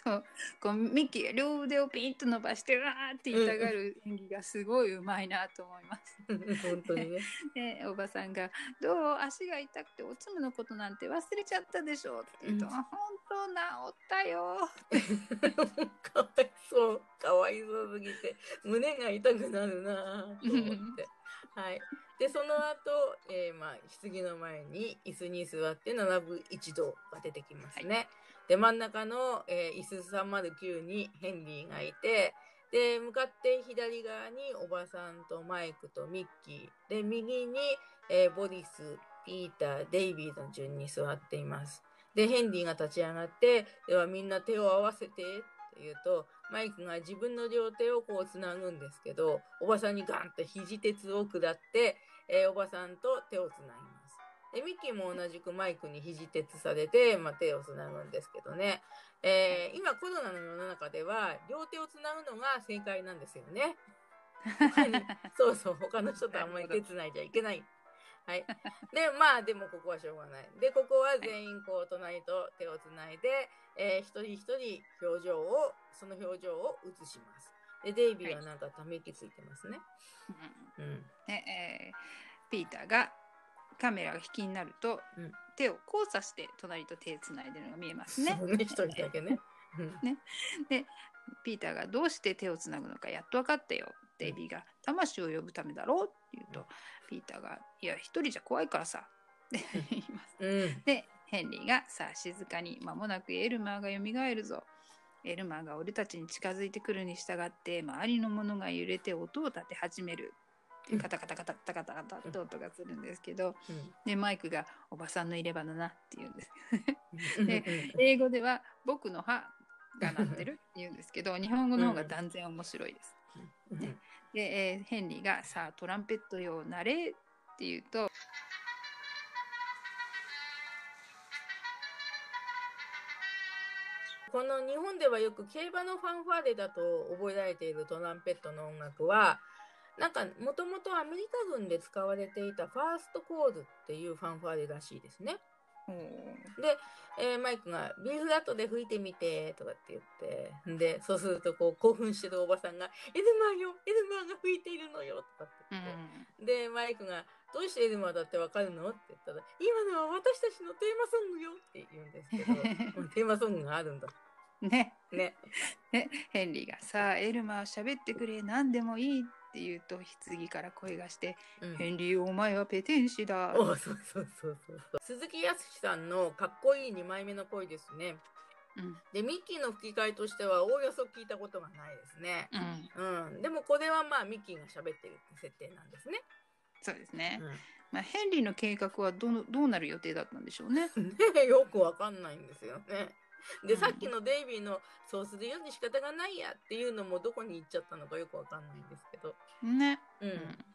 そうこうミッキ両腕をピンと伸ばしてわーって痛がる演技がすごいうまいなと思います。本当にね。でおばさんが「どう？足が痛くておつむのことなんて忘れちゃったでしょ」って言うと「うんあ本当治ったよ」かわいそう。かわいそうすぎて、胸が痛くなるなぁと思って。はい。で、その後、えーまあ、棺の前に椅子に座って並ぶ一同が出てきますね。で、真ん中の、えー椅子309にヘンリーがいて、で、向かって左側におばさんとマイクとミッキー。で、右に、えーボリス、ピーター、デイビーの順に座っています。で、ヘンリーが立ち上がって、ではみんな手を合わせてって言うと、マイクが自分の両手をこうつなぐんですけど、おばさんにガンと肘鉄を下って、えーおばさんと手をつなぎ。で、ミッキーも同じくマイクに肘鉄されて、まあ、手をつなぐんですけどね。えー今コロナの世の中では、両手をつなぐのが正解なんですよね。そうそう、他の人とあんまり手つないじゃいけない。はい。で、まあ、でもここはしょうがない。で、ここは全員こう、隣と手をつないで、えー一人一人表情を、その表情を映します。で、デイビーはなんかため息ついてますね。うん。ねえーピーターがカメラが引きになると、うん手を交差して隣と手つないでるのが見えますねね、一人だけね。うんでピーターがどうして手をつなぐのかやっと分かったよ。デイビーが魂を呼ぶためだろうって言うと、ピーターが「いや一人じゃ怖いからさ」って言います。うん。でヘンリーが「さあ静かに間もなくエルマーが蘇るぞ」エルマーが俺たちに近づいてくるに従って周りのものが揺れて音を立て始める。カタカタカタカタカタカタって音がするんですけど、でマイクが「おばさんの入れ歯だな」って言うんです。で英語では「僕の歯が鳴ってる」って言うんですけど日本語の方が断然面白いです。で、えーヘンリーが「さあトランペットよなれ」って言うとこの日本ではよく競馬のファンファーレだと覚えられているトランペットの音楽は、なんかもともとアメリカ軍で使われていたファーストコールっていうファンファーレらしいですね。で、えーマイクが B フラットで吹いてみてとかって言って、んで、そうするとこう興奮してるおばさんが、エルマーよ、エルマーが吹いているのよとかってう言って、んで、マイクが、どうしてエルマーだってわかるのって言ったら、今のは私たちのテーマソングよって言うんですけど、うんテーマソングがあるんだ。ねね。で ヘンリーが「さあエルマー喋ってくれ何でもいい」って言うと棺から声がしてうん「ヘンリーお前はペテン師だ」おそうそうそうそうそう。鈴木康さんのかっこいい2枚目の声ですね。うんで、ミッキーの吹き替えとしてはおおよそ聞いたことがないですね。うんうん。でもこれはまあミッキーが喋ってるって設定なんですね。そうですね。まあ、ヘンリーの計画はどのどうなる予定だったんでしょうね。ねよくわかんないんですよね。で、うんさっきのデイビーのそうするように仕方がないやっていうのもどこに行っちゃったのかよくわかんないんですけど。ね。うん。うん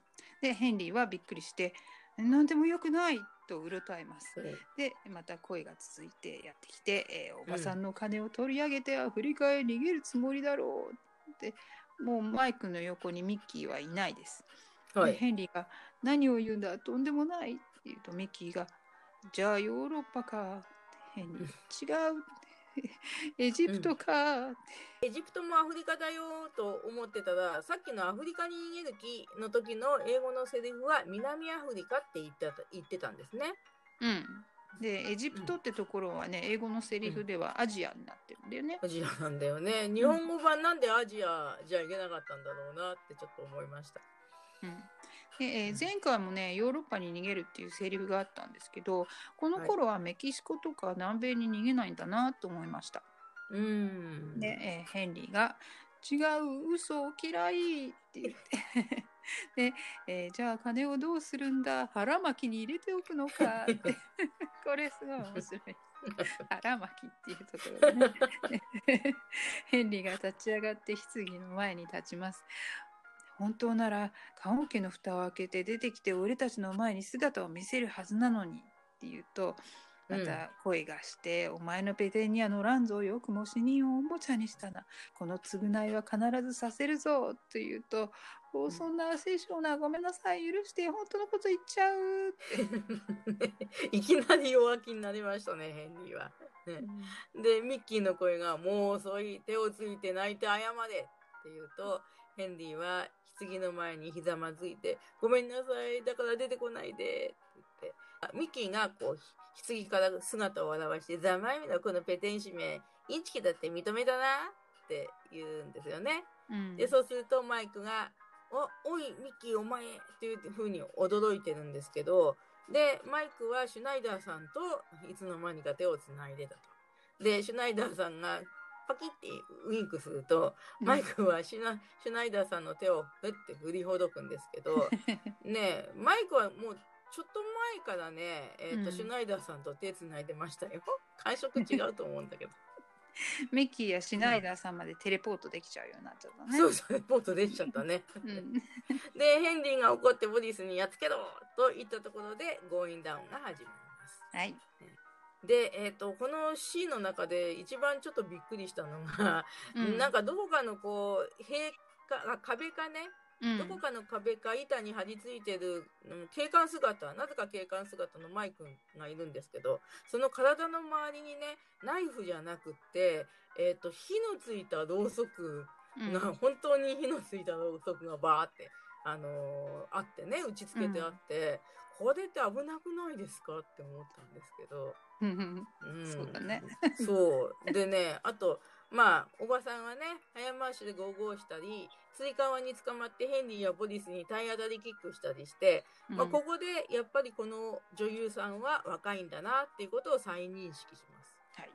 でヘンリーはびっくりして「何でもよくない!」とうろたえます。でまた声が続いてやってきて、えーおばさんの金を取り上げてアフリカへ逃げるつもりだろうってもうマイクの横にミッキーはいないです。ではい。ヘンリーが「何を言うんだ？とんでもない」って言うとミッキーが「じゃあヨーロッパか」ヘンリー「違う」エジプトか」エジプトもアフリカだよと思ってたら、さっきのアフリカに逃げる気の時の英語のセリフは南アフリカって言ってた言ってたんですね。うん。でエジプトってところはね英語のセリフではアジアになってるんだよね。アジアなんだよね。日本語版なんでアジアじゃいけなかったんだろうなってちょっと思いました。うんでえー前回もねヨーロッパに逃げるっていうセリフがあったんですけどこの頃はメキシコとか南米に逃げないんだなと思いました。うーん。で、えーヘンリーが「違う嘘嫌い」って言って で、えーじゃあ金をどうするんだ？腹巻きに入れておくのか」って これすごい面白い。腹巻きっていうところでねヘンリーが立ち上がって棺の前に立ちます。本当なら棺桶の蓋を開けて出てきて俺たちの前に姿を見せるはずなのにって言うとまた声がして、お前のペテンには乗らんぞよくも死人をおもちゃにしたな。この償いは必ずさせるぞと言うと、おそんな清少なごめんなさい許して本当のこと言っちゃうって、いきなり弱気になりましたね、ヘンリーは。ね。で、ミッキーの声が、もう遅い、手をついて泣いて謝れって言うと、ヘンリーは棺の前にひざまずいて、ごめんなさい、だから出てこないでって言って、あミッキーがこう、棺から姿を現して、ざまいみのこのペテン師名、インチキだって認めたなって言うんですよね。うんで、そうするとマイクが、お、おい、ミッキーお前っていう風に驚いてるんですけど、で、マイクはシュナイダーさんといつの間にか手をつないでたと。で、シュナイダーさんがパキってウインクすると、マイクはシュナシュナイダーさんの手をふって振りほどくんですけど、ねえマイクはもうちょっと前からね、えーとうんシュナイダーさんと手つないでましたよ。感触違うと思うんだけど。ミッキーやシュナイダーさんまでテレポートできちゃうようになっちゃったね。そうそう、レポート出ちゃったね。うんで、ヘンリーが怒ってボディスにやっつけろと言ったところで、ゴーインダウンが始まります。はい。で、えっ、と、このシーンの中で一番ちょっとびっくりしたのが、うん。なんかどこかのこう、塀か、あ壁かね、うん。どこかの壁か板に張り付いてる、うん警官姿、なぜか警官姿のマイクがいるんですけど、その体の周りにね、ナイフじゃなくって、えっ、と、火のついたろうそくうん。が、本当に火のついたろうそくがバーって、あのーあってね、打ち付けてあって、これって危なくないですか？って思ったんですけど。うんうんそうだね。そう。でね、あと、まあ、おばさんはね、早回しでゴーゴーしたり、つり革に捕まってヘンリーやボディスに体当たりキックしたりして、まあ、ここでやっぱりこの女優さんは若いんだなっていうことを再認識します。はい、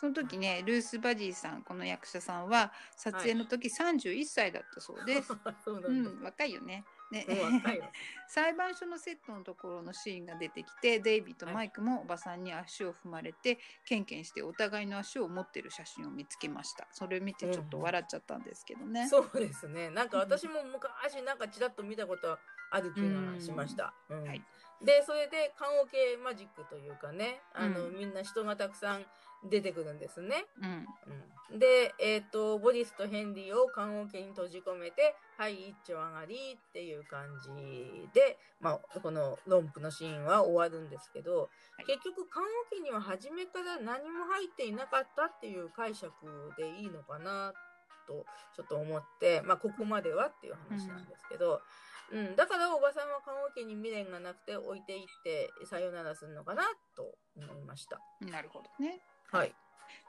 その時ねルース・バジーさんこの役者さんは撮影の時31歳だったそうです。そううなんだ。ん、若いよね。ね。裁判所のセットのところのシーンが出てきてデイビーとマイクもおばさんに足を踏まれてケンケンしてお互いの足を持ってる写真を見つけました。それ見てちょっと笑っちゃったんですけどね、そうですね。なんか私も昔なんかちらっと見たことある気がしました。うん。はい。で、それで棺桶マジックというかね、あの、うん。みんな人がたくさん出てくるんですね。うん。うん、で、えっ、と、ボディスとヘンリーを棺桶に閉じ込めて、はい、一丁上がりっていう感じで、まあ、このロンプのシーンは終わるんですけど、はい。結局棺桶には初めから何も入っていなかったっていう解釈でいいのかなとちょっと思って、まあ、ここまではっていう話なんですけど、うん。だからおばさんは棺桶に未練がなくて置いていってさよならするのかなと思いました。なるほどねはい。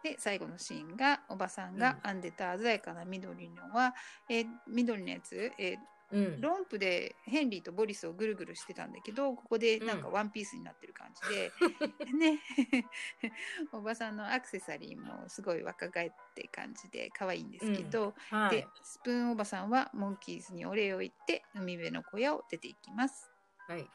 で最後のシーンがおばさんが編んでた鮮やかな緑のは、えー緑のやつ、えーうん。ロンプでヘンリーとボリスをぐるぐるしてたんだけどここでなんかうんワンピースになってる感じで、ね おばさんのアクセサリーもすごい若返って感じで可愛いんですけど、はいで。スプーンおばさんはモンキーズにお礼を言って海辺の小屋を出ていきます。はい。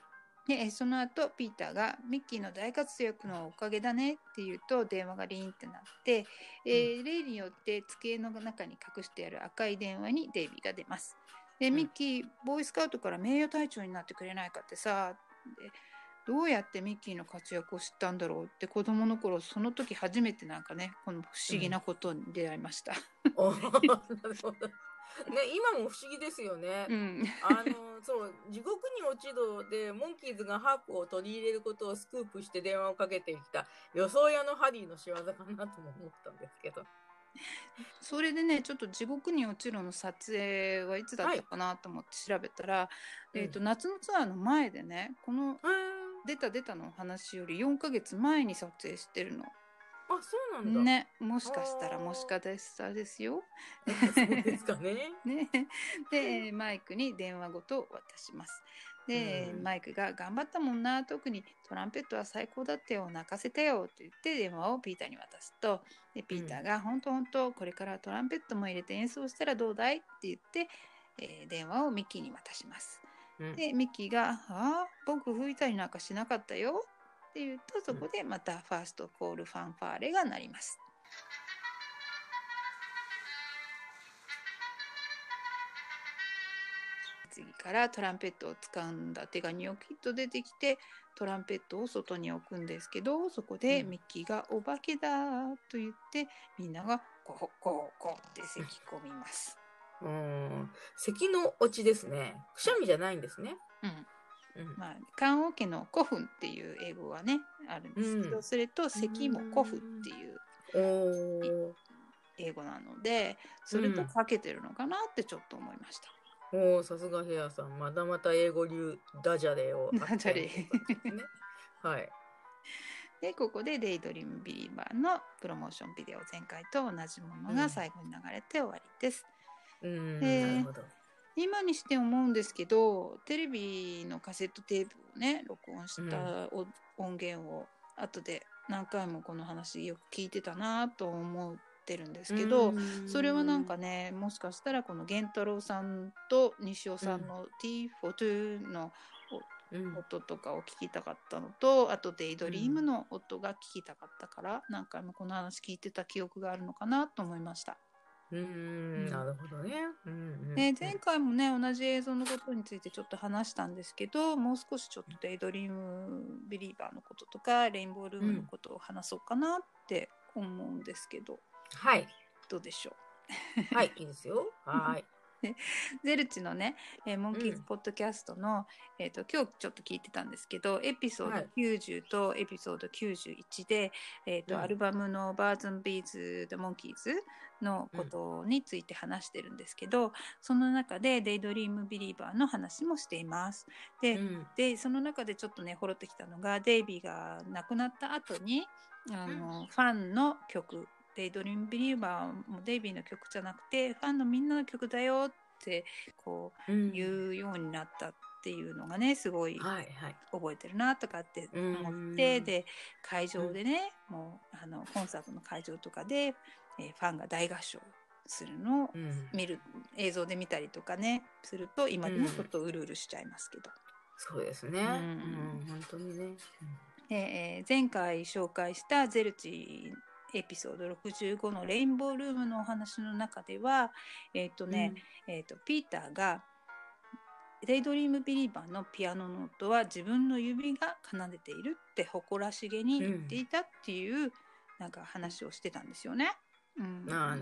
でえその後ピーターが「ミッキーの大活躍のおかげだね」って言うと電話がリーンってなって、えー例によって机の中に隠してある赤い電話にデイビーが出ます。でうんミッキーボーイスカウトから名誉隊長になってくれないかってさでどうやってミッキーの活躍を知ったんだろうって子供の頃その時初めてなんかねこの不思議なことに出会いました。おなるほど。ね、今も不思議ですよね。うん、あの、そう、地獄に落ち度で、モンキーズがハープを取り入れることをスクープして電話をかけてきた予想屋のハリーの仕業かなとも思ったんですけど。それでねちょっと「地獄に落ちろ」の撮影はいつだったかなと思って調べたら、うんえー、と夏のツアーの前でねこの「出た出た」の話より4ヶ月前に撮影してるの。あ、そうなんだ。ねもしかしたらもしかしたですよ。そうですかね。ね、でえーマイクに電話ごと渡します。で、うんマイクが「頑張ったもんな特にトランペットは最高だったよ泣かせたよ」って言って電話をピーターに渡すとでピーターが「本当本当これからトランペットも入れて演奏したらどうだい?」って言って、えー電話をミッキーに渡します。うんでミッキーが「ああ僕吹いたりなんかしなかったよ」って言うとそこでまたファーストコールファンファーレが鳴ります。次からトランペットを掴んだ手がニョキッと出てきてトランペットを外に置くんですけどそこでうんミッキーが「お化けだ」と言ってみんなが「コホコホコ」って咳き込みます。うん。咳の落ちですね。くしゃみじゃないんですね。うんうん。まあ、棺桶の古墳っていう英語がねあるんですけど、うんそれと咳も古墳っていう英語なのでそれとかけてるのかなってちょっと思いました。おーさすがヘアさん。まだまた英語流ダジャレを。ダジャレね。はい。でここで「デイドリームビリーバー」のプロモーションビデオ前回と同じものが最後に流れて終わりです。うん。なるほど。今にして思うんですけどテレビのカセットテープをね録音したお音源を後で何回もこの話よく聞いてたなと思ってるんですけど、うん。それはなんかねもしかしたらこの源太郎さんと西尾さんの T42 のうん。音とかを聞きたかったのとあとデイドリームの音が聞きたかったから何回もこの話聞いてた記憶があるのかなと思いました。うん。なるほどね。うんうんね、前回もね同じ映像のことについてちょっと話したんですけどもう少しちょっとデイドリームビリーバーのこととかレインボールームのことを話そうかなって思うんですけど、はい。どうでしょ はい。いいですよ。はい。う Zilch のね、えーモンキーズうん。ポッドキャストの、えー、と今日ちょっと聞いてたんですけどエピソードはい。90とエピソード91で、えーとうん。アルバムの「Birds and Bees the Monkees」のことについて話してるんですけど、その中で「Daydream Believer」の話もしています。で,、うん。でその中でちょっとねほろってきたのがデイビーが亡くなった後にあの、ファンの曲「Daydream Believer」もデイビーの曲じゃなくてファンのみんなの曲だよってこううん言うようになったっていうのがねすごいはいはい。覚えてるなとかって思って、うんで会場でね、もうあのコンサートの会場とかで、えーファンが大合唱するのをうん。見る映像で見たりとかねすると今でもちょっとうるうるしちゃいますけど。そうですね。ううんん。本当にね。でえー前回紹介したゼルチエピソード65のレインボールームのお話の中ではえっ、とね、えー、とピーターが「Daydream Believer」のピアノの音は自分の指が奏でているって誇らしげに言っていたっていう、なんか話をしてたんですよね。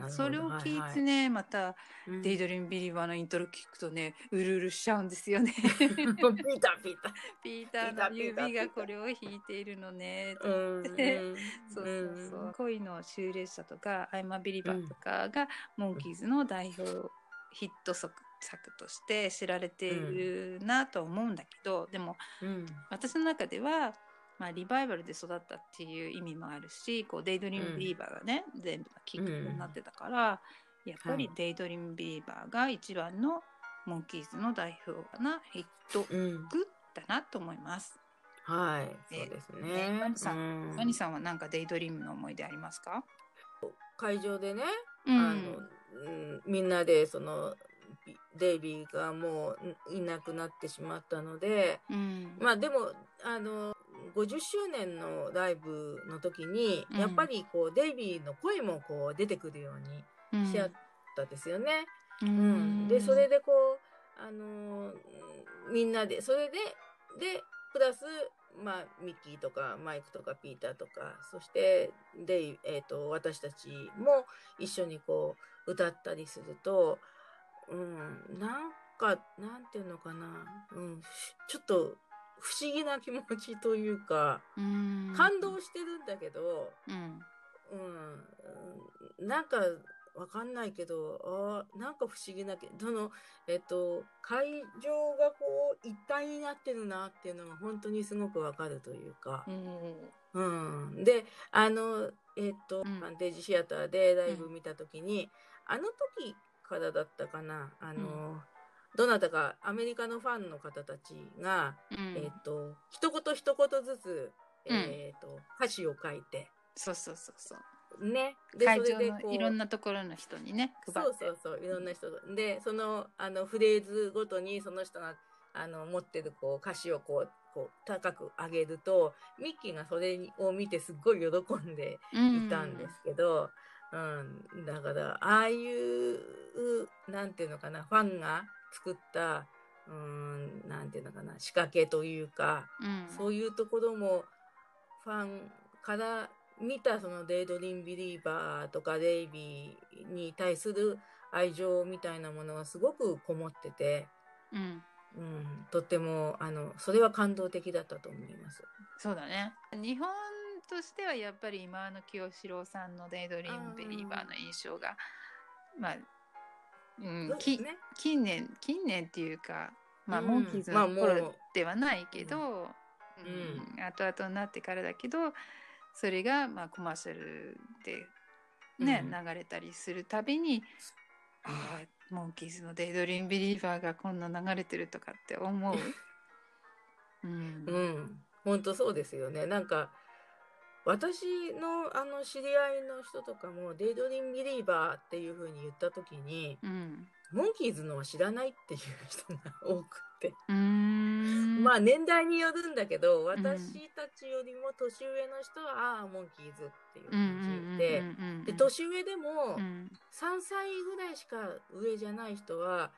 それを聞いてね、また「うん。 Daydream Believer」のイントロ聞くとねうるうるしちゃうんですよね。ピーターピータピーターの指がこれを弾いているのね。ー。うん。そうそうそう、恋の終列車とか「I'm a Believer」とかが、モンキーズの代表ヒット作作として知られているなとは思うんだけど、でもうん。私の中では、まあ、リバイバルで育ったっていう意味もあるしこうデイドリームビリーバーがね、全部のきっかけになってたから、やっぱりはいデイドリームビリーバーが一番のモンキーズの代表なヒットうん。曲だなと思います。はい。そうですねね。マニさうんマニさんはなんかデイドリームの思い出ありますか、会場でね、うんあの、うんみんなでそのビデイビーがもういなくなってしまったので、うんまあでも、あの、50周年のライブの時に、うん。やっぱりこう、デイビーの声もこう出てくるようにしちゃったですよね。ううん、でそれでこう、あのーみんなでそれででプラス、まあ、ミッキーとかマイクとかピーターとかそしてデイ、えー、と私たちも一緒にこう歌ったりすると、うん、なんかなんていうのかな、うん、ちょっと不思議な気持ちというかうん。感動してるんだけど。うん。うん、なんかわかんないけど、あーなんか不思議なけの、えっと、会場がこう一体になってるなっていうのが本当にすごくわかるというか。う、ん。うん。で、あの、えっと、ん。ファンテージシアターでライブ見たときに、あの時からだったかな、あの、どなたかアメリカのファンの方たちが、うん。えっと、一言一言ずつ、えっと、歌詞を書いて、そうそうそうそう。ね。で、会それでこう場のいろんなところの人にね配そうって。そうそういろんな人がでそのあのフレーズごとにその人があの持ってるこう歌詞をこうこう高く上げるとミッキーがそれを見てすっごい喜んでいたんですけど、うん。だからああいうなんていうのかなファンが作ったうんなんていうのかな仕掛けというか、うん。そういうところもファンから見たそのデイドリンビリーバーとかデイビーに対する愛情みたいなものがすごくこもってて、うん。うん、とってもあのそれは感動的だったと思います。そうだね。日本としてはやっぱり今の清志郎さんの「デイドリームビリーバー」の印象がまあ、うんき近年近年っていうかまあ、うん。モンキーズの頃ではないけど、うん。うん後々になってからだけどそれがまあコマーシャルでね、うん。流れたりするたびにああモンキーズの「デイドリームビリーバー」がこんな流れてるとかって思う。うん。うん、本当そうですよね。なんか私のあの知り合いの人とかもデイドリンビリーバーっていう風に言った時にうん。モンキーズのは知らないっていう人が多くて。まあ年代によるんだけど、私たちよりも年上の人は、ああ、モンキーズっていう感じで、で、年上でもうん。3歳ぐらいしか上じゃない人は、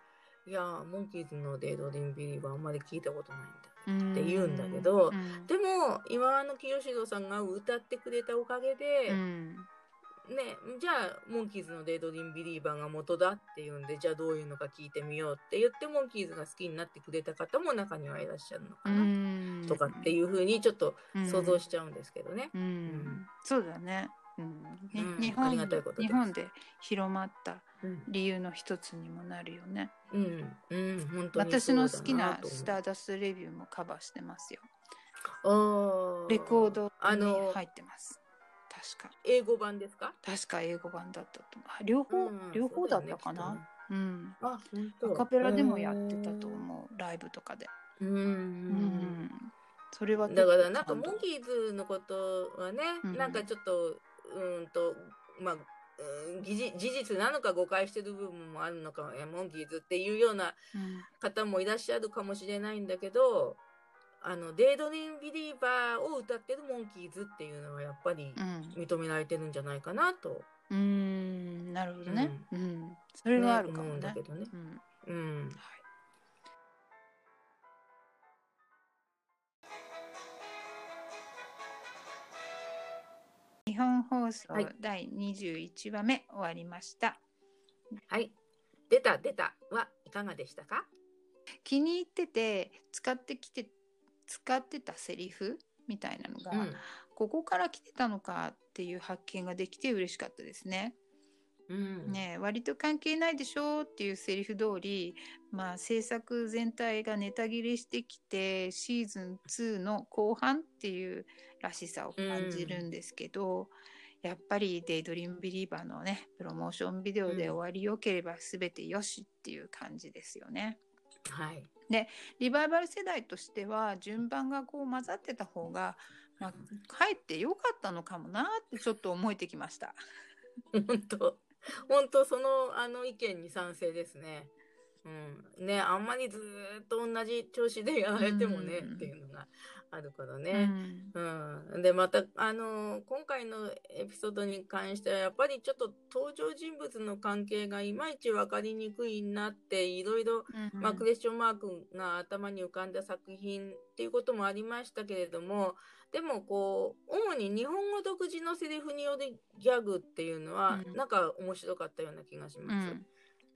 いやー、モンキーズのデイドリンビリーはあんまり聞いたことないんだ。って言うんだけどうん。でも、今の清志郎さんが歌ってくれたおかげで、うん。ね、じゃあ、モンキーズのデイドリンビリーバーが元だっていうんで、じゃあどういうのか聞いてみようって言って、モンキーズが好きになってくれた方も中にはいらっしゃるのかうな。ん。とかっていうふうにちょっと想像しちゃうんですけどね。そうだね、うん。日本で広まったうん、理由の一つにもなるよね。うん、うん、本当に私の好きなスターダストレビューもカバーしてますよ。あー。レコードにあの、入ってます。確か。英語版ですか？確か英語版だったと思う。あ両方、うん。両方だったかな？そうよねうん。あ、本当。アカペラでもやってたと思う。ライブとかで。うん。うん。うんそれはだからなんかモンキーズのことはね、うん。なんかちょっとうーんとまあうん事実なのか誤解してる部分もあるのかいやモンキーズっていうようなうん方もいらっしゃるかもしれないんだけどあのデイドリンビリーバーを歌ってるモンキーズっていうのはやっぱりうん認められてるんじゃないかなと、うーんなるほどね。うん。それはあるか思もね。うんだけどね。うん。うん、はい。日本放送はい第21話目終わりました。はい出た出たはいかがでしたか？気に入ってて使ってきて使ってたセリフみたいなのが、ここから来てたのかっていう発見ができて嬉しかったですね。うん。ねえ割と関係ないでしょっていうセリフ通り、まあ、制作全体がネタ切れしてきてシーズン2の後半っていうらしさを感じるん。ですけど、やっぱり「デイドリームビリーバー」のねプロモーションビデオで終わりよければ全てよしっていう感じですよね。はい。リバイバル世代としては順番がこう混ざってた方が、まあ、かえってよかったのかもなってちょっと思えてきました。本当 本当そのあの意見に賛成ですね。うん、ねあんまりずーっと同じ調子でやられてもね、うん。っていうのがあるからうね。ん。うん、でまたあの今回のエピソードに関してはやっぱりちょっと登場人物の関係がいまいち分かりにくいなっていろいろ、うん。まあ、クエスチョンマークが頭に浮かんだ作品っていうこともありましたけれどもでもこう主に日本語独自のセリフによるギャグっていうのは、うん。なんか面白かったような気がしうます。ん。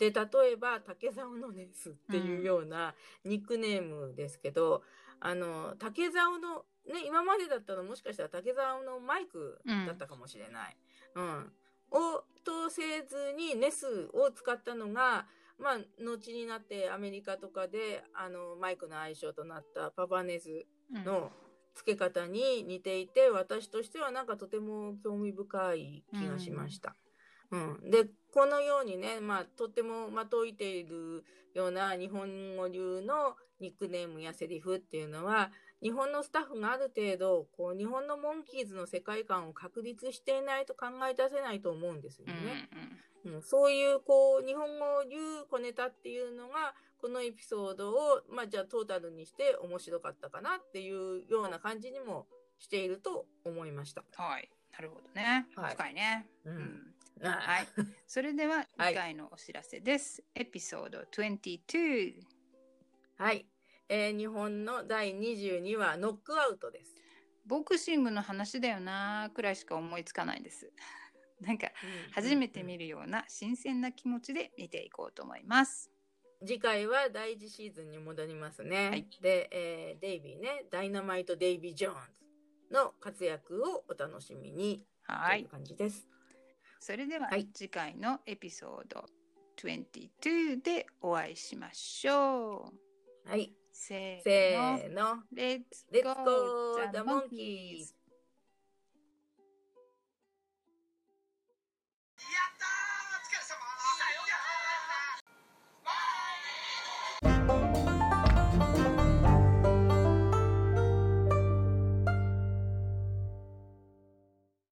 で例えば竹竿のネスっていうようなニックネームですけど、あの竹竿のね今までだったらもしかしたら竹竿のマイクだったかもしれない。うん。をとせずにネスを使ったのがまあ後になってアメリカとかであのマイクの愛称となったパパネズの付け方に似ていて、私としてはなんかとても興味深い気がしました。うんでこのようにね、まあ、とってもまといているような日本語流のニックネームやセリフっていうのは日本のスタッフがある程度こう日本のモンキーズの世界観を確立していないと考え出せないと思うんですようんね。うん、そういうこう日本語流小ネタっていうのがこのエピソードを、まあ、じゃあトータルにして面白かったかなっていうような感じにもしていると思いました。はいなるほどねはい深いねううんんははい。それでははい次回のお知らせです。エピソード22。はい、えー日本の第22話ノックアウトです。ボクシングの話だよなくらいしか思いつかないです。なんか初めて見るような新鮮な気持ちで見ていこうと思います。次回は第1シーズンに戻りますね。はいで、えーデイビーね、ダイナマイト・デイビー・ジョーンズの活躍をお楽しみにはいという。感じです。それでははい次回のエピソード22でお会いしましょう。はい、せせーの。ーの。Let's Let's go go the the monkeys! monkeys!